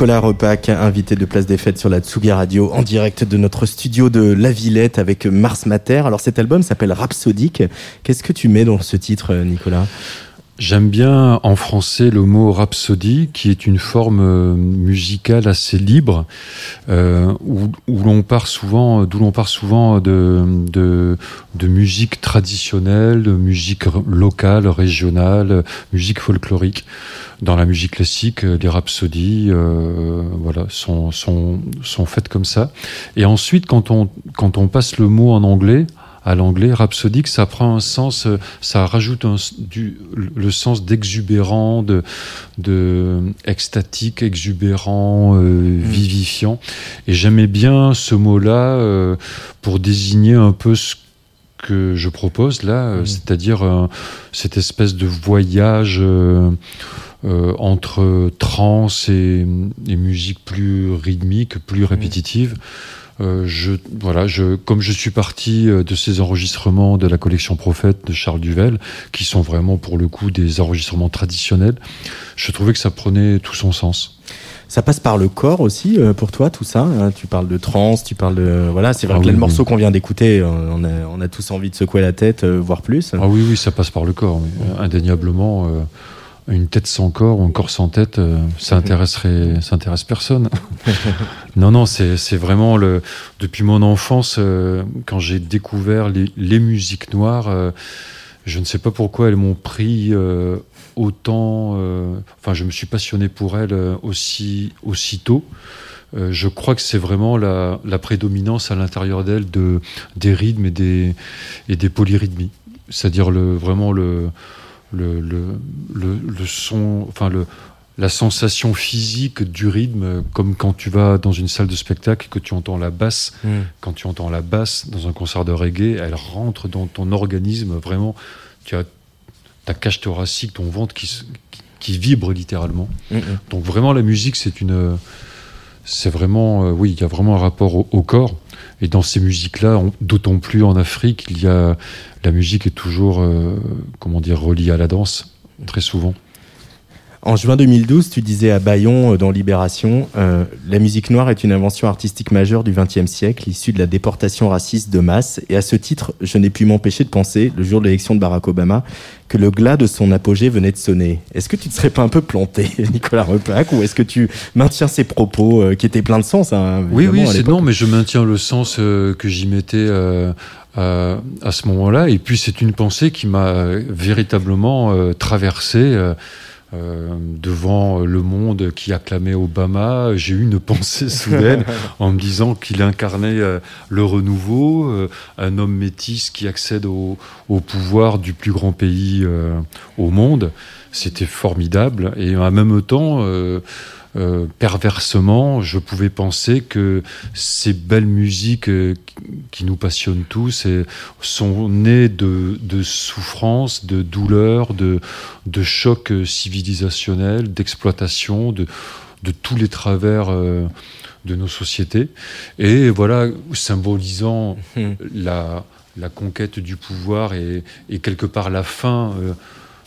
Nicolas Repac, invité de Place des Fêtes sur la Tsugi Radio, en direct de notre studio de La Villette avec Mars Mater. Alors cet album s'appelle Rhapsodique. Qu'est-ce que tu mets dans ce titre, Nicolas? J'aime bien en français le mot rhapsodie, qui est une forme euh, musicale assez libre, euh, où, l'on part souvent, d'où l'on part souvent de, de, de, musique traditionnelle, de musique locale, régionale, musique folklorique. Dans la musique classique, les rhapsodies, euh, voilà, sont, sont, sont faites comme ça. Et ensuite, quand on, quand on passe le mot en anglais, à l'anglais, rhapsodique, ça prend un sens, euh, ça rajoute du, le sens d'exubérant, de, de extatique, exubérant, euh, mm. vivifiant. Et j'aimais bien ce mot-là euh, pour désigner un peu ce que je propose là, mm. c'est-à-dire cette espèce de voyage. entre trance et, et, musique plus rythmique, plus mm. répétitive. Euh, je, voilà, je, comme je suis parti euh, de ces enregistrements de la collection Prophète de Charles Duvel, qui sont vraiment pour le coup des enregistrements traditionnels, je trouvais que ça prenait tout son sens. Ça passe par le corps aussi euh, pour toi tout ça. Hein? Tu parles de trance, tu parles de voilà. C'est vrai ah que le morceau qu'on vient d'écouter, on a, on a, tous envie de secouer la tête, voire plus. Ah oui oui, ça passe par le corps, indéniablement une tête sans corps ou un corps sans tête, euh, ça intéresserait, ça intéresse personne. non, non, c'est vraiment le. Depuis mon enfance, euh, quand j'ai découvert les, musiques noires, euh, je ne sais pas pourquoi elles m'ont pris autant. Enfin, je me suis passionné pour elles aussi aussitôt. je crois que c'est vraiment la, prédominance à l'intérieur d'elles de, des rythmes et des, et des polyrythmies. C'est-à-dire le, vraiment le, le, le, le, son, enfin le, la sensation physique du rythme, comme quand tu vas dans une salle de spectacle et que tu entends la basse. Mm. Quand tu entends la basse dans un concert de reggae, elle rentre dans ton organisme vraiment. Tu as ta cage thoracique, ton ventre qui, qui, vibre littéralement. Mm, mm. Donc vraiment, la musique, c'est une, c'est vraiment, euh, oui, il y a vraiment un rapport au corps. Et dans ces musiques-là, d'autant plus en Afrique, il y a la musique est toujours, euh, comment dire, reliée à la danse très souvent. En juin 2012, tu disais à Bayon euh, dans Libération, euh, la musique noire est une invention artistique majeure du XXe siècle, issue de la déportation raciste de masse. Et à ce titre, je n'ai pu m'empêcher de penser, le jour de l'élection de Barack Obama, que le glas de son apogée venait de sonner. Est-ce que tu ne serais pas un peu planté, Nicolas Repac, ou est-ce que tu maintiens ces propos qui étaient pleins de sens hein, Oui, oui, c'est non, mais je maintiens le sens que j'y mettais euh, à ce moment-là. Et puis c'est une pensée qui m'a véritablement euh, traversé. Euh, devant le monde qui acclamait Obama, j'ai eu une pensée soudaine en me disant qu'il incarnait le renouveau, un homme métis qui accède au, au, pouvoir du plus grand pays au monde. C'était formidable et en même temps, euh, perversement, je pouvais penser que ces belles musiques euh, qui nous passionnent tous sont nées de, de souffrances, de douleurs, de, de chocs civilisationnels, d'exploitation, de, de tous les travers euh, de nos sociétés. Et voilà, symbolisant hum. la, la conquête du pouvoir et, et quelque part la fin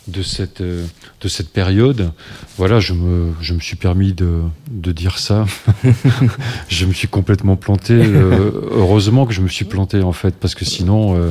de cette, euh, de cette période. Voilà, je me, je me suis permis de, de dire ça. je me suis complètement planté. Euh, heureusement que je me suis planté, en fait, parce que sinon, euh,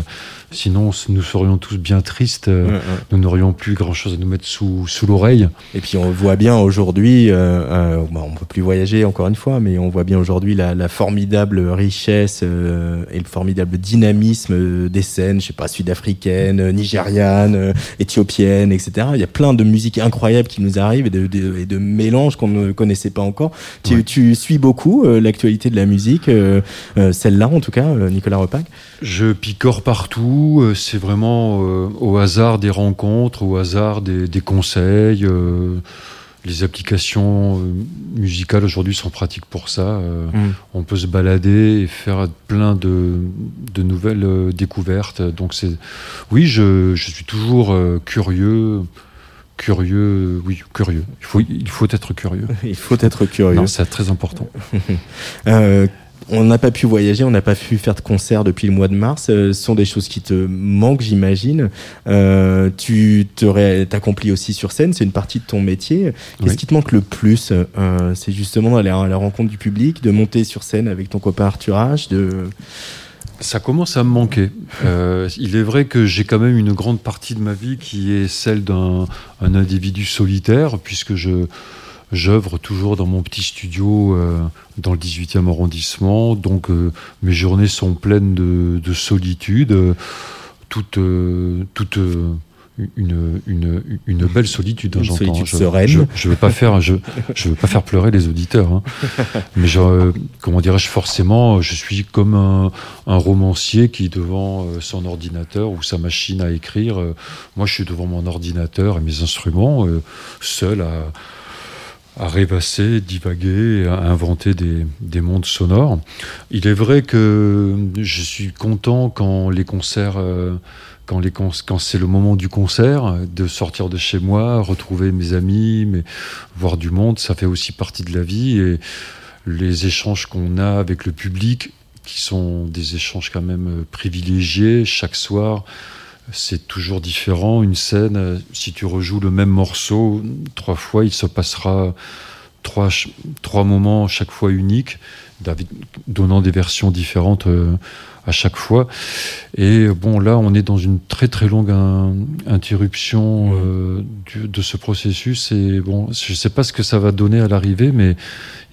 Sinon, nous serions tous bien tristes. Euh, nous n'aurions plus grand-chose à nous mettre sous, sous l'oreille. Et puis, on voit bien aujourd'hui, euh, euh bah, on peut plus voyager encore une fois, mais on voit bien aujourd'hui la, la, formidable richesse euh, et le formidable dynamisme des scènes, je sais pas, sud-africaines, nigérianes, éthiopiennes, etc. Il y a plein de musiques incroyables qui nous arrivent et de, de, de mélanges qu'on ne connaissait pas encore. Tu, tu suis beaucoup l'actualité de la musique, celle-là en tout cas, Nicolas Repac? Je picore partout euh, c'est vraiment euh, au hasard des rencontres, au hasard des, conseils. Euh, les applications musicales aujourd'hui sont pratiques pour ça. Mm. On peut se balader et faire plein de, nouvelles découvertes. Donc c'est, oui, je, suis toujours curieux curieux, oui, curieux. Il faut, il faut être curieux. il faut être curieux. c'est très important. on n'a pas pu voyager, on n'a pas pu faire de concert depuis le mois de mars. Euh, ce sont des choses qui te manquent, j'imagine. Euh, tu t'accomplis aussi sur scène, c'est une partie de ton métier. Qu'est-ce qui te manque le plus euh, C'est justement d'aller à la rencontre du public, de monter sur scène avec ton copain Arthur H, de... Ça commence à me manquer. il est vrai que j'ai quand même une grande partie de ma vie qui est celle d'un individu solitaire, puisque je, J'œuvre toujours dans mon petit studio euh, dans le 18e arrondissement, donc euh, mes journées sont pleines de, solitude, toute, toute une, une, une, belle solitude, hein, j'entends. Je, sereine. Je, ne veux pas faire, je, je veux pas faire pleurer les auditeurs, hein. mais comment dirais-je forcément, je suis comme un, un romancier qui devant euh, son ordinateur ou sa machine à écrire. moi, je suis devant mon ordinateur et mes instruments, seul à à rêvasser, divaguer, à inventer des, des, mondes sonores. Il est vrai que je suis content quand les concerts, euh, quand, c'est le moment du concert, de sortir de chez moi, retrouver mes amis, voir du monde, ça fait aussi partie de la vie et les échanges qu'on a avec le public, qui sont des échanges quand même privilégiés chaque soir c'est toujours différent. Une scène, si tu rejoues le même morceau trois fois, il se passera trois, trois moments chaque fois uniques, donnant des versions différentes euh, à chaque fois. Et bon, là, on est dans une très très longue interruption euh, de ce processus. Et bon, je ne sais pas ce que ça va donner à l'arrivée, mais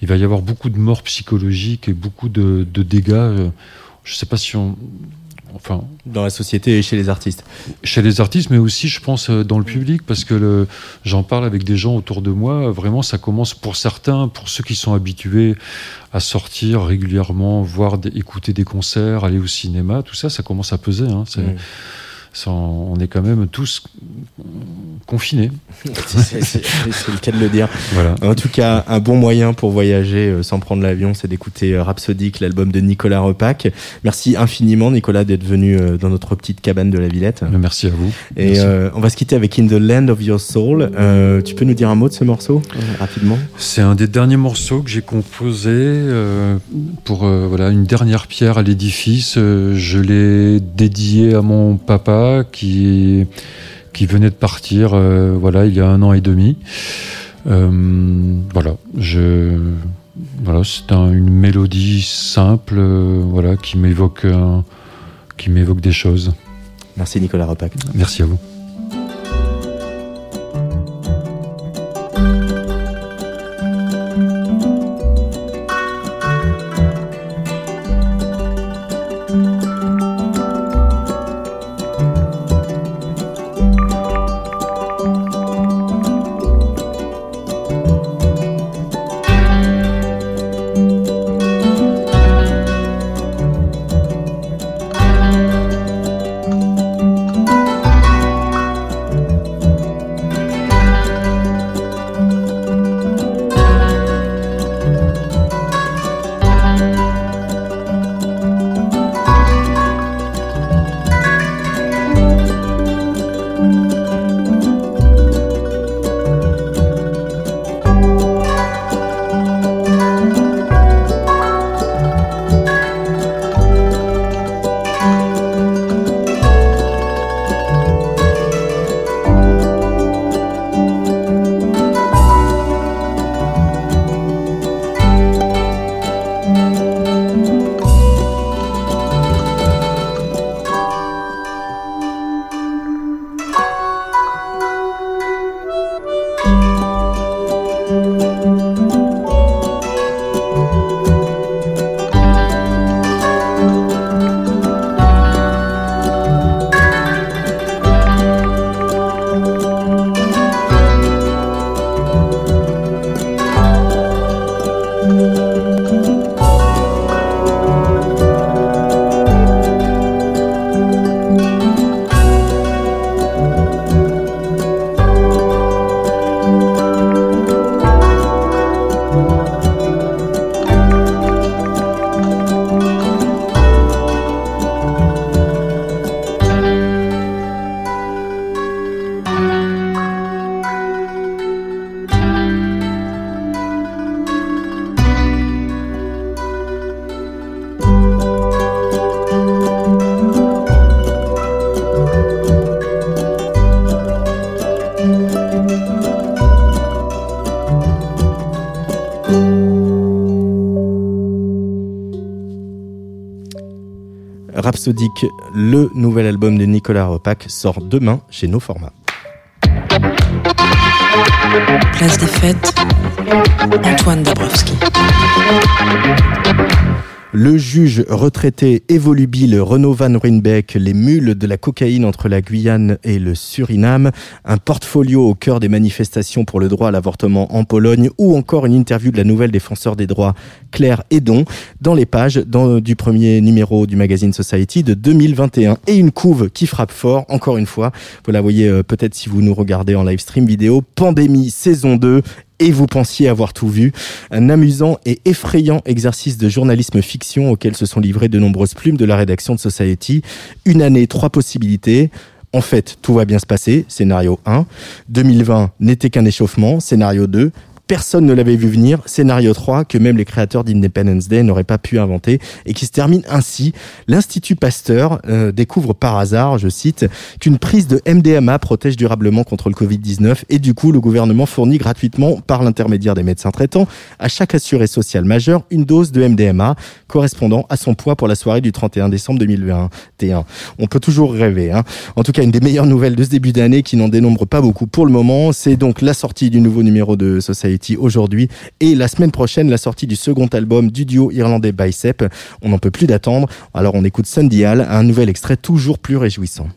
il va y avoir beaucoup de morts psychologiques et beaucoup de, de dégâts. Je ne sais pas si on, enfin, dans la société et chez les artistes. Chez les artistes, mais aussi, je pense, euh, dans le public, parce que j'en parle avec des gens autour de moi. Vraiment, ça commence pour certains, pour ceux qui sont habitués à sortir régulièrement, voir, écouter des concerts, aller au cinéma, tout ça, ça commence à peser. Hein. On est quand même tous confinés. c'est le cas de le dire. Voilà. En tout cas, un bon moyen pour voyager euh, sans prendre l'avion, c'est d'écouter euh, Rhapsodic, l'album de Nicolas Repac. Merci infiniment, Nicolas, d'être venu euh, dans notre petite cabane de la Villette. Merci à vous. Et on va se quitter avec In the Land of Your Soul. tu peux nous dire un mot de ce morceau, rapidement? C'est un des derniers morceaux que j'ai composé pour voilà, une dernière pierre à l'édifice. je l'ai dédié à mon papa qui, qui venait de partir euh, voilà, il y a un an et demi. Euh, voilà, je, voilà c'est une mélodie simple euh, voilà, qui m'évoque qui m'évoque des choses. Merci Nicolas Repac. Merci à vous. Rhapsodique, le nouvel album de Nicolas Repac, sort demain chez nos formats. Place des fêtes, Antoine Dabrowski. Le juge retraité et volubile Renaud Van Ruynbeck, les mules de la cocaïne entre la Guyane et le Suriname, un portfolio au cœur des manifestations pour le droit à l'avortement en Pologne ou encore une interview de la nouvelle défenseur des droits Claire Edon dans les pages du premier numéro du magazine Society de 2021 et une couve qui frappe fort, encore une fois, vous la voyez euh, peut-être si vous nous regardez en live stream vidéo, Pandémie saison 2 et vous pensiez avoir tout vu. Un amusant et effrayant exercice de journalisme fiction auquel se sont livrées de nombreuses plumes de la rédaction de Society. Une année, trois possibilités. En fait, tout va bien se passer, scénario 1. 2020 n'était qu'un échauffement, scénario 2 personne ne l'avait vu venir, scénario 3 que même les créateurs d'Independence Day n'auraient pas pu inventer et qui se termine ainsi. L'Institut Pasteur euh, découvre par hasard, je cite, qu'une prise de MDMA protège durablement contre le Covid-19 et du coup le gouvernement fournit gratuitement par l'intermédiaire des médecins traitants à chaque assuré social majeur une dose de MDMA correspondant à son poids pour la soirée du 31 décembre 2021. On peut toujours rêver. Hein. En tout cas, une des meilleures nouvelles de ce début d'année qui n'en dénombre pas beaucoup pour le moment, c'est donc la sortie du nouveau numéro de Society aujourd'hui et la semaine prochaine la sortie du second album du duo irlandais Bicep. On n'en peut plus d'attendre. Alors on écoute Sunday Hall, un nouvel extrait toujours plus réjouissant.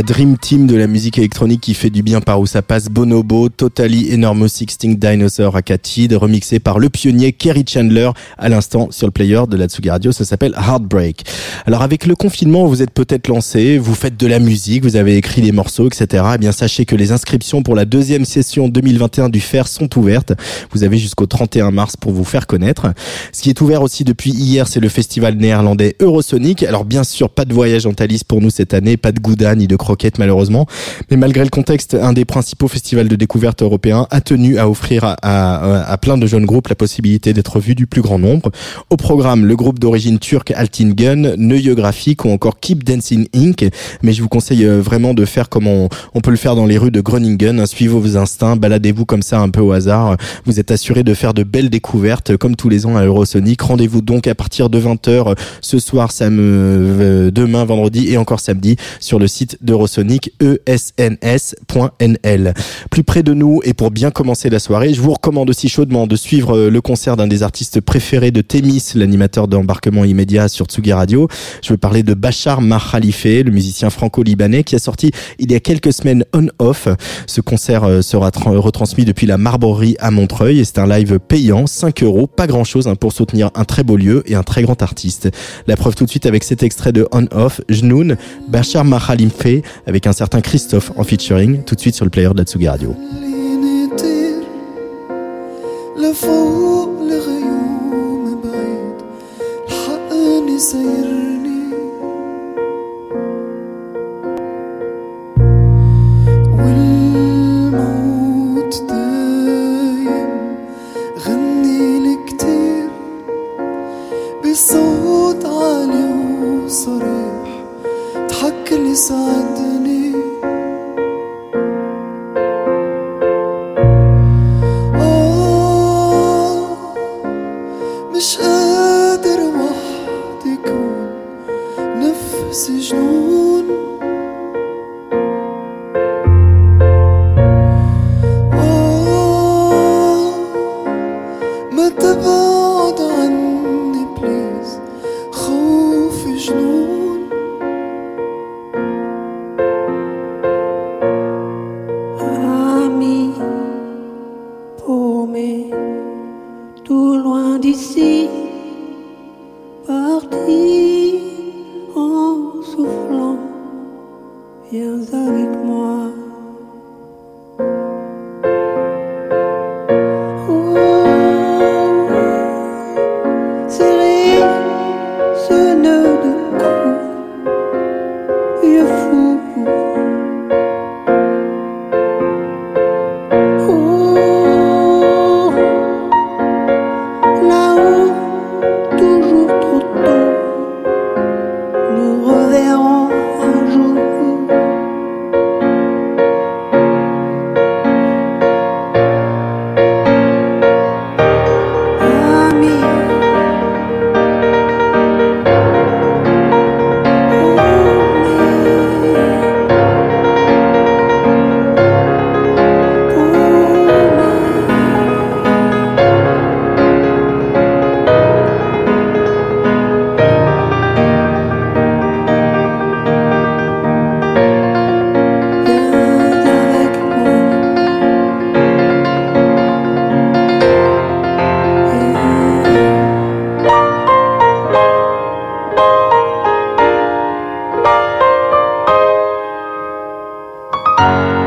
La Dream Team de la musique électronique qui fait du bien par où ça passe. Bonobo, Totally Enormous Extinct Dinosaur Akatid, remixé par le pionnier Kerry Chandler à l'instant sur le player de la Tsugi Radio. Ça s'appelle Heartbreak. Alors avec le confinement, vous êtes peut-être lancé, vous faites de la musique, vous avez écrit des morceaux, etc. Eh bien sachez que les inscriptions pour la deuxième session 2021 du FER sont ouvertes. Vous avez jusqu'au 31 mars pour vous faire connaître. Ce qui est ouvert aussi depuis hier, c'est le festival néerlandais Eurosonic. Alors bien sûr, pas de voyage en Thalys pour nous cette année, pas de gouda ni de croquettes malheureusement. Mais malgré le contexte, un des principaux festivals de découverte européens a tenu à offrir à, plein de jeunes groupes la possibilité d'être vus du plus grand nombre. Au programme, le groupe d'origine turque Altingen, Neue Graphic ou encore Keep Dancing Inc. Mais je vous conseille euh, vraiment de faire comme on, peut le faire dans les rues de Groningen. Suivez vos instincts, baladez-vous comme ça un peu au hasard. Vous êtes assuré de faire de belles découvertes comme tous les ans à Eurosonic. Rendez-vous donc à partir de 20h ce soir, sam, euh, demain, vendredi et encore samedi sur le site esns.nl. Plus près de nous et pour bien commencer la soirée, je vous recommande aussi chaudement de suivre euh, le concert d'un des artistes préférés de Témis, l'animateur d'embarquement immédiat sur Tsugi Radio. Je veux parler de Bachar Mahalife, le musicien franco-libanais qui a sorti il y a quelques semaines On Off. Ce concert euh, sera retransmis depuis la Marbrerie à Montreuil et c'est un live payant, 5 euros, pas grand chose hein, pour soutenir un très beau lieu et un très grand artiste. La preuve tout de suite avec cet extrait de On Off, Jnoun, Bachar Mahalife avec un certain Christophe en featuring, tout de suite sur le player de la Tsugi Radio. Bye.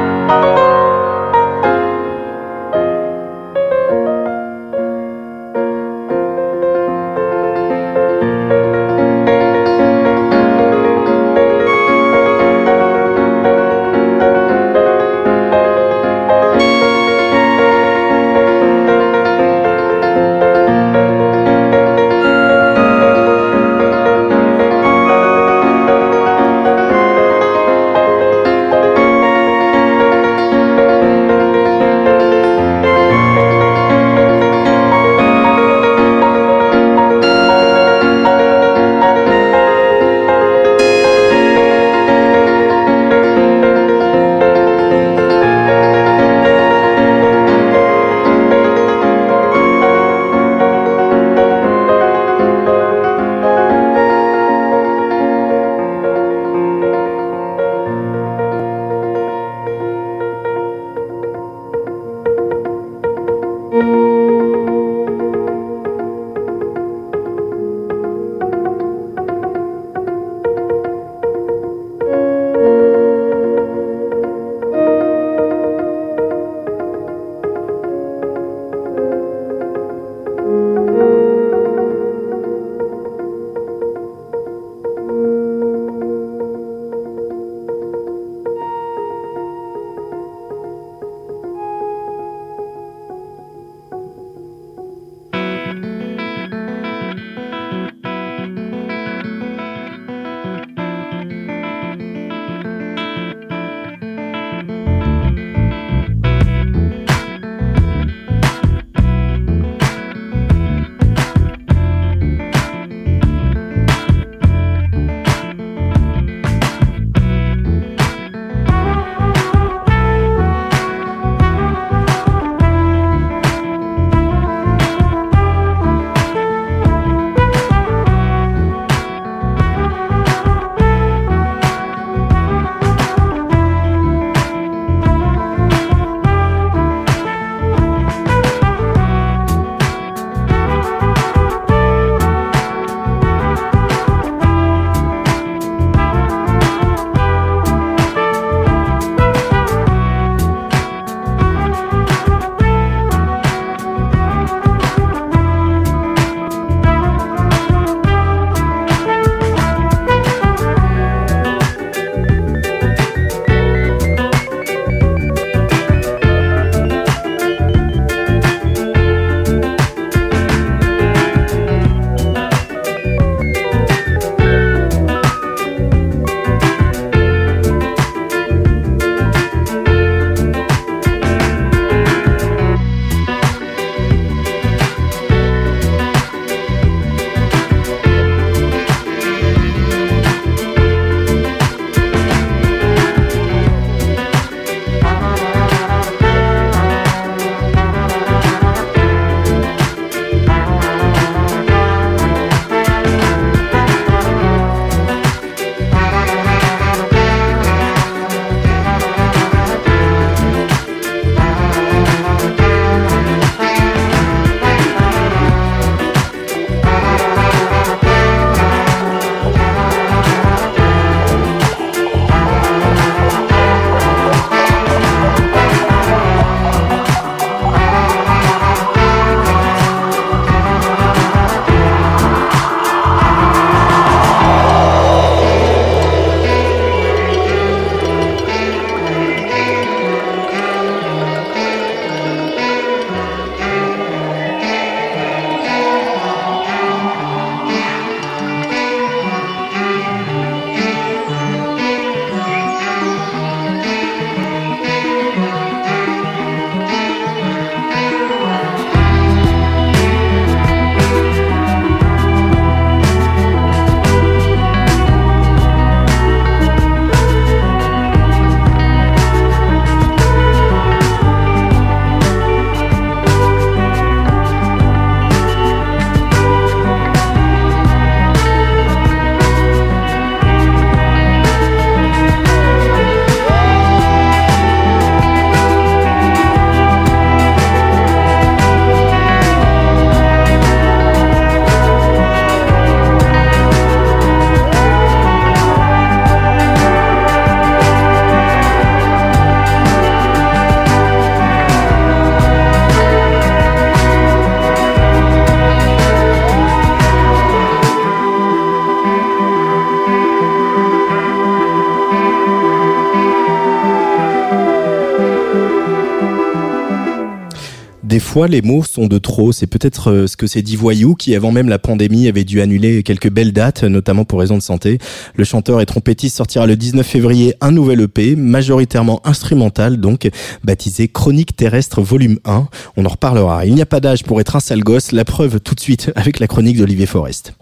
Des fois, les mots sont de trop. C'est peut-être euh, ce que s'est dit Voyou, qui avant même la pandémie avait dû annuler quelques belles dates, notamment pour raison de santé. Le chanteur et trompettiste sortira le 19 février un nouvel EP, majoritairement instrumental, donc baptisé Chronique terrestre volume 1. On en reparlera. Il n'y a pas d'âge pour être un sale gosse. La preuve tout de suite avec la chronique d'Olivier Forest.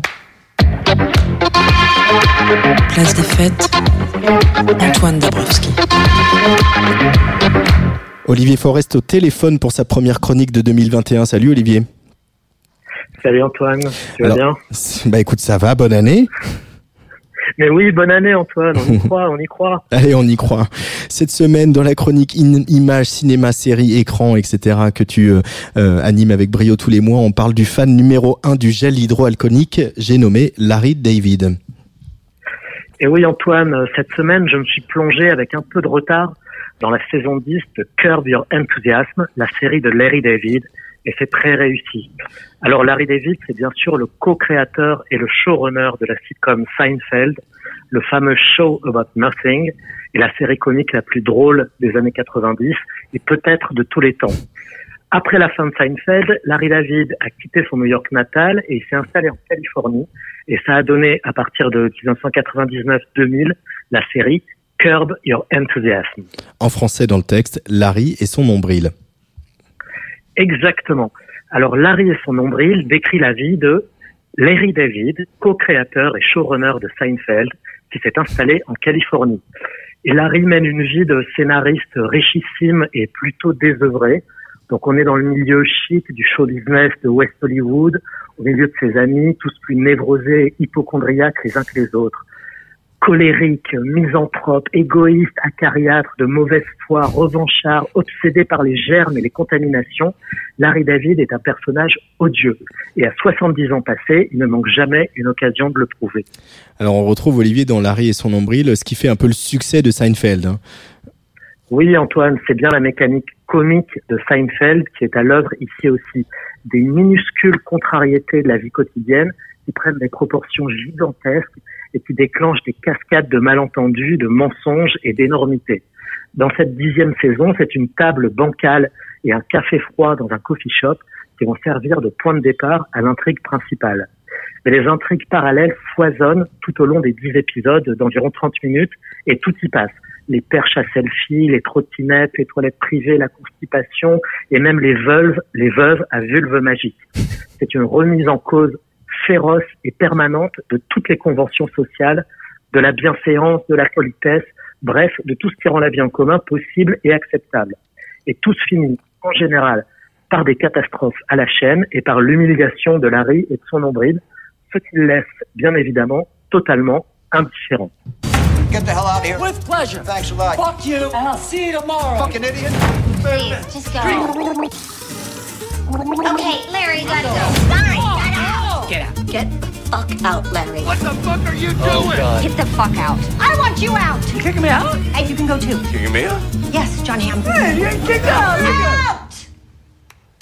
Place des fêtes, Antoine Dabrowski. Olivier Forest au téléphone pour sa première chronique de 2021. Salut Olivier. Salut Antoine, tu vas Alors, bien Bah écoute, ça va, bonne année. Mais oui, bonne année Antoine, on y croit, on y croit. Allez, on y croit. Cette semaine, dans la chronique in- images, cinéma, série, écran, etc., que tu euh, euh, animes avec brio tous les mois, on parle du fan numéro un du gel hydroalcoolique, j'ai nommé Larry David. Et oui Antoine, cette semaine, je me suis plongé avec un peu de retard dans la saison 10 de Curb Your Enthusiasm, la série de Larry David, et c'est très réussi. Alors Larry David, c'est bien sûr le co-créateur et le showrunner de la sitcom Seinfeld, le fameux show about nothing, et la série comique la plus drôle des années 90, et peut-être de tous les temps. Après la fin de Seinfeld, Larry David a quitté son New York natal et il s'est installé en Californie. Et ça a donné, à partir de 1999-2000, la série Curb Your Enthusiasm. En français dans le texte, Larry et son nombril. Exactement. Alors Larry et son nombril décrit la vie de Larry David, co-créateur et showrunner de Seinfeld, qui s'est installé en Californie. Et Larry mène une vie de scénariste richissime et plutôt désœuvré. Donc on est dans le milieu chic du show business de West Hollywood, au milieu de ses amis, tous plus névrosés et hypochondriaques les uns que les autres. Colérique, misanthrope, égoïste, acariâtre, de mauvaise foi, revanchard, obsédé par les germes et les contaminations, Larry David est un personnage odieux. Et à 70 ans passés, il ne manque jamais une occasion de le prouver. Alors on retrouve Olivier dans Larry et son nombril, ce qui fait un peu le succès de Seinfeld. hein. Oui, Antoine, c'est bien la mécanique comique de Seinfeld qui est à l'œuvre ici aussi. Des minuscules contrariétés de la vie quotidienne qui prennent des proportions gigantesques et qui déclenchent des cascades de malentendus, de mensonges et d'énormités. Dans cette dixième saison, c'est une table bancale et un café froid dans un coffee shop qui vont servir de point de départ à l'intrigue principale. Mais les intrigues parallèles foisonnent tout au long des dix épisodes d'environ 30 minutes et tout y passe. Les perches à selfie, les trottinettes, les toilettes privées, la constipation et même les veuves, les veuves à vulve magique. C'est une remise en cause féroce et permanente de toutes les conventions sociales, de la bienséance, de la politesse, bref, de tout ce qui rend la vie en commun possible et acceptable. Et tout se finit, en général, par des catastrophes à la chaîne et par l'humiliation de Larry et de son nombril, ce qui le laisse, bien évidemment, totalement indifférent. Get the hell out of here. With pleasure. Thanks a lot. Fuck you, and I'll see you tomorrow. Fucking idiot. Please, just go. Okay, Larry, gotta go. Gotta Get out. Get the fuck out, Larry. What the fuck are you doing? Get the fuck out. I want you out. You kicking me out? And you can go too. Kicking me out? Yes, John Hamm. Hey, you ain't kicked out. You go. Out!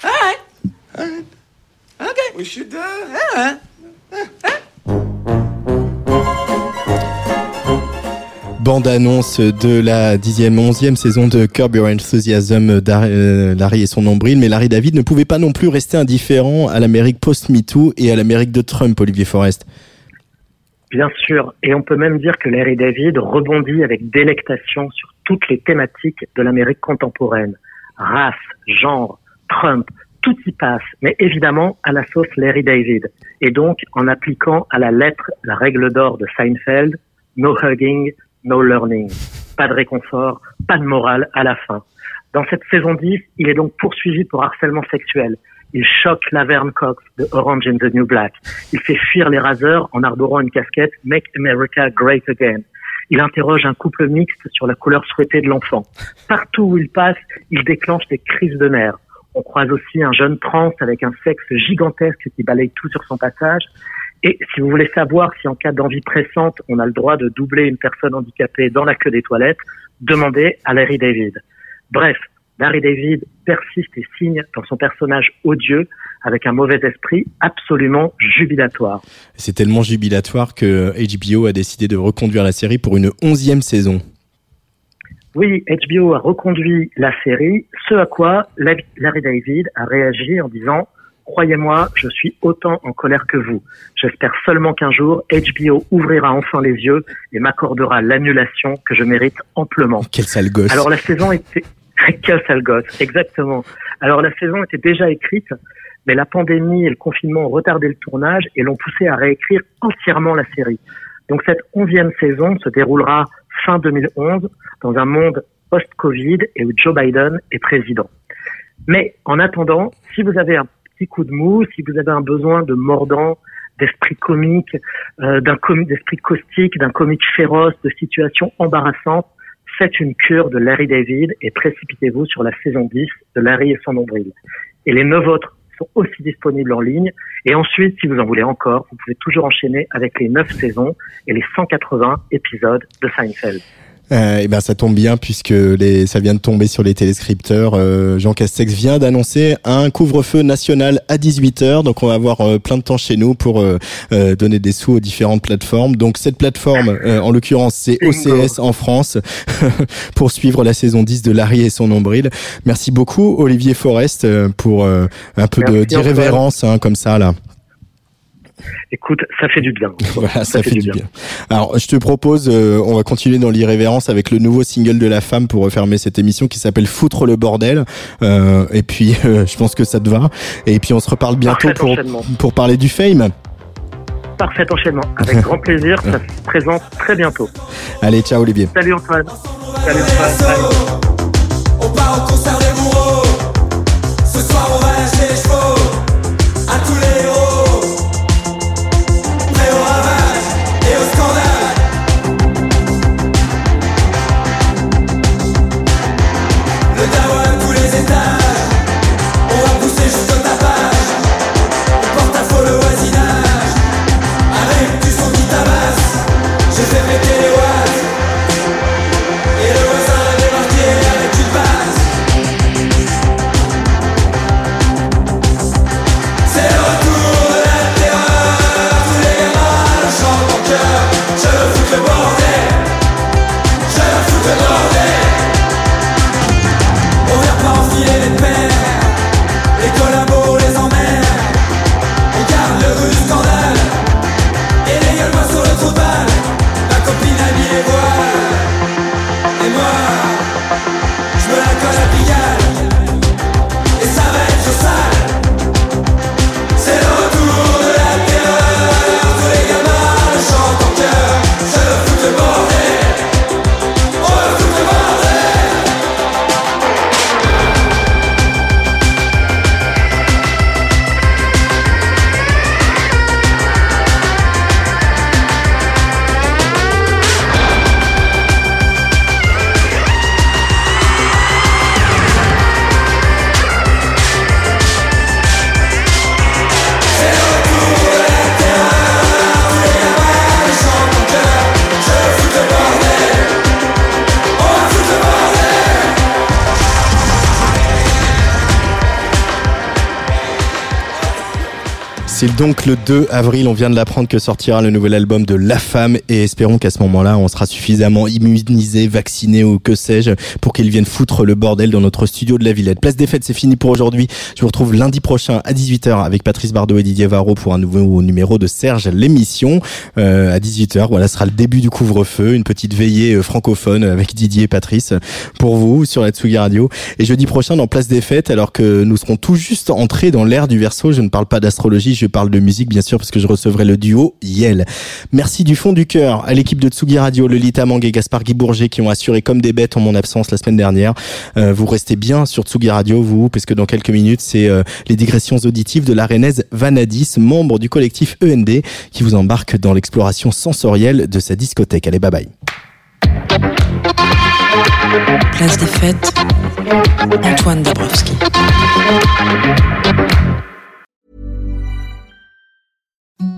All right. Okay. We should, uh... Yeah. Bande-annonce de la dixième, onzième saison de Curb Your Enthusiasm, euh, Larry et son nombril. Mais Larry David ne pouvait pas non plus rester indifférent à l'Amérique post-MeToo et à l'Amérique de Trump, Olivier Forest. Bien sûr, et on peut même dire que Larry David rebondit avec délectation sur toutes les thématiques de l'Amérique contemporaine. Race, genre, Trump, tout y passe, mais évidemment à la sauce Larry David. Et donc en appliquant à la lettre la règle d'or de Seinfeld, no hugging, no learning. Pas de réconfort, pas de morale à la fin. Dans cette saison 10, il est donc poursuivi pour harcèlement sexuel. Il choque Laverne Cox de Orange and the New Black. Il fait fuir les raseurs en arborant une casquette Make America Great Again. Il interroge un couple mixte sur la couleur souhaitée de l'enfant. Partout où il passe, il déclenche des crises de nerfs. On croise aussi un jeune trans avec un sexe gigantesque qui balaye tout sur son passage. Et si vous voulez savoir si en cas d'envie pressante, on a le droit de doubler une personne handicapée dans la queue des toilettes, demandez à Larry David. Bref, Larry David persiste et signe dans son personnage odieux avec un mauvais esprit absolument jubilatoire. C'est tellement jubilatoire que HBO a décidé de reconduire la série pour une onzième saison. Oui, HBO a reconduit la série, ce à quoi Larry David a réagi en disant Croyez-moi, je suis autant en colère que vous. J'espère seulement qu'un jour, HBO ouvrira enfin les yeux et m'accordera l'annulation que je mérite amplement. Quel sale gosse. Alors la saison était... Quel sale gosse, exactement. Alors la saison était déjà écrite, mais la pandémie et le confinement ont retardé le tournage et l'ont poussé à réécrire entièrement la série. Donc cette onzième saison se déroulera fin 2011 dans un monde post-Covid et où Joe Biden est président. Mais en attendant, si vous avez un petit coup de mou, si vous avez un besoin de mordant, d'esprit comique, euh, d'un d'esprit caustique, d'un comique féroce, de situations embarrassantes, faites une cure de Larry David et précipitez-vous sur la saison 10 de Larry et son nombril. Et les neuf autres sont aussi disponibles en ligne. Et ensuite, si vous en voulez encore, vous pouvez toujours enchaîner avec les neuf saisons et les 180 épisodes de Seinfeld. Euh, et ben ça tombe bien puisque les, ça vient de tomber sur les téléscripteurs. Euh, Jean Castex vient d'annoncer un couvre-feu national à 18h, donc on va avoir euh, plein de temps chez nous pour euh, donner des sous aux différentes plateformes. Donc cette plateforme, en l'occurrence, c'est OCS en France pour suivre la saison 10 de Larry et son nombril. Merci beaucoup Olivier Forest pour un peu d'irrévérence hein, comme ça là. Écoute, ça fait du bien. Voilà, ça, fait, du bien. Alors, je te propose, euh, on va continuer dans l'irrévérence avec le nouveau single de la femme pour refermer cette émission qui s'appelle Foutre le bordel. Euh, et puis, euh, je pense que ça te va. Et puis, on se reparle bientôt pour, pour parler du fame. Parfait enchaînement. Avec grand plaisir. Ça se présente très bientôt. Allez, ciao Olivier. Salut Antoine. Salut Antoine. On part au concert des donc le 2 avril, on vient de l'apprendre que sortira le nouvel album de La Femme et espérons qu'à ce moment-là, on sera suffisamment immunisé, vacciné ou que sais-je pour qu'ils viennent foutre le bordel dans notre studio de la Villette. Place des fêtes, c'est fini pour aujourd'hui. Je vous retrouve lundi prochain à 18h avec Patrice Bardot et Didier Varro pour un nouveau numéro de Serge l'émission euh, à 18h. Voilà, ce sera le début du couvre-feu, une petite veillée euh, francophone avec Didier et Patrice pour vous sur la Tsugi Radio. Et jeudi prochain dans Place des fêtes, alors que nous serons tout juste entrés dans l'ère du verso, je ne parle pas d'astrologie, je parle de musique bien sûr parce que je recevrai le duo Yel. Merci du fond du cœur à l'équipe de Tsugi Radio, Lolita Mang et Gaspard Guy Bourget qui ont assuré comme des bêtes en mon absence la semaine dernière. Euh, vous restez bien sur Tsugi Radio vous parce que dans quelques minutes c'est euh, les digressions auditives de la Rennaise Vanadis, membre du collectif END qui vous embarque dans l'exploration sensorielle de sa discothèque. Allez bye bye. Place des fêtes, Antoine Dabrowski. Mm-hmm.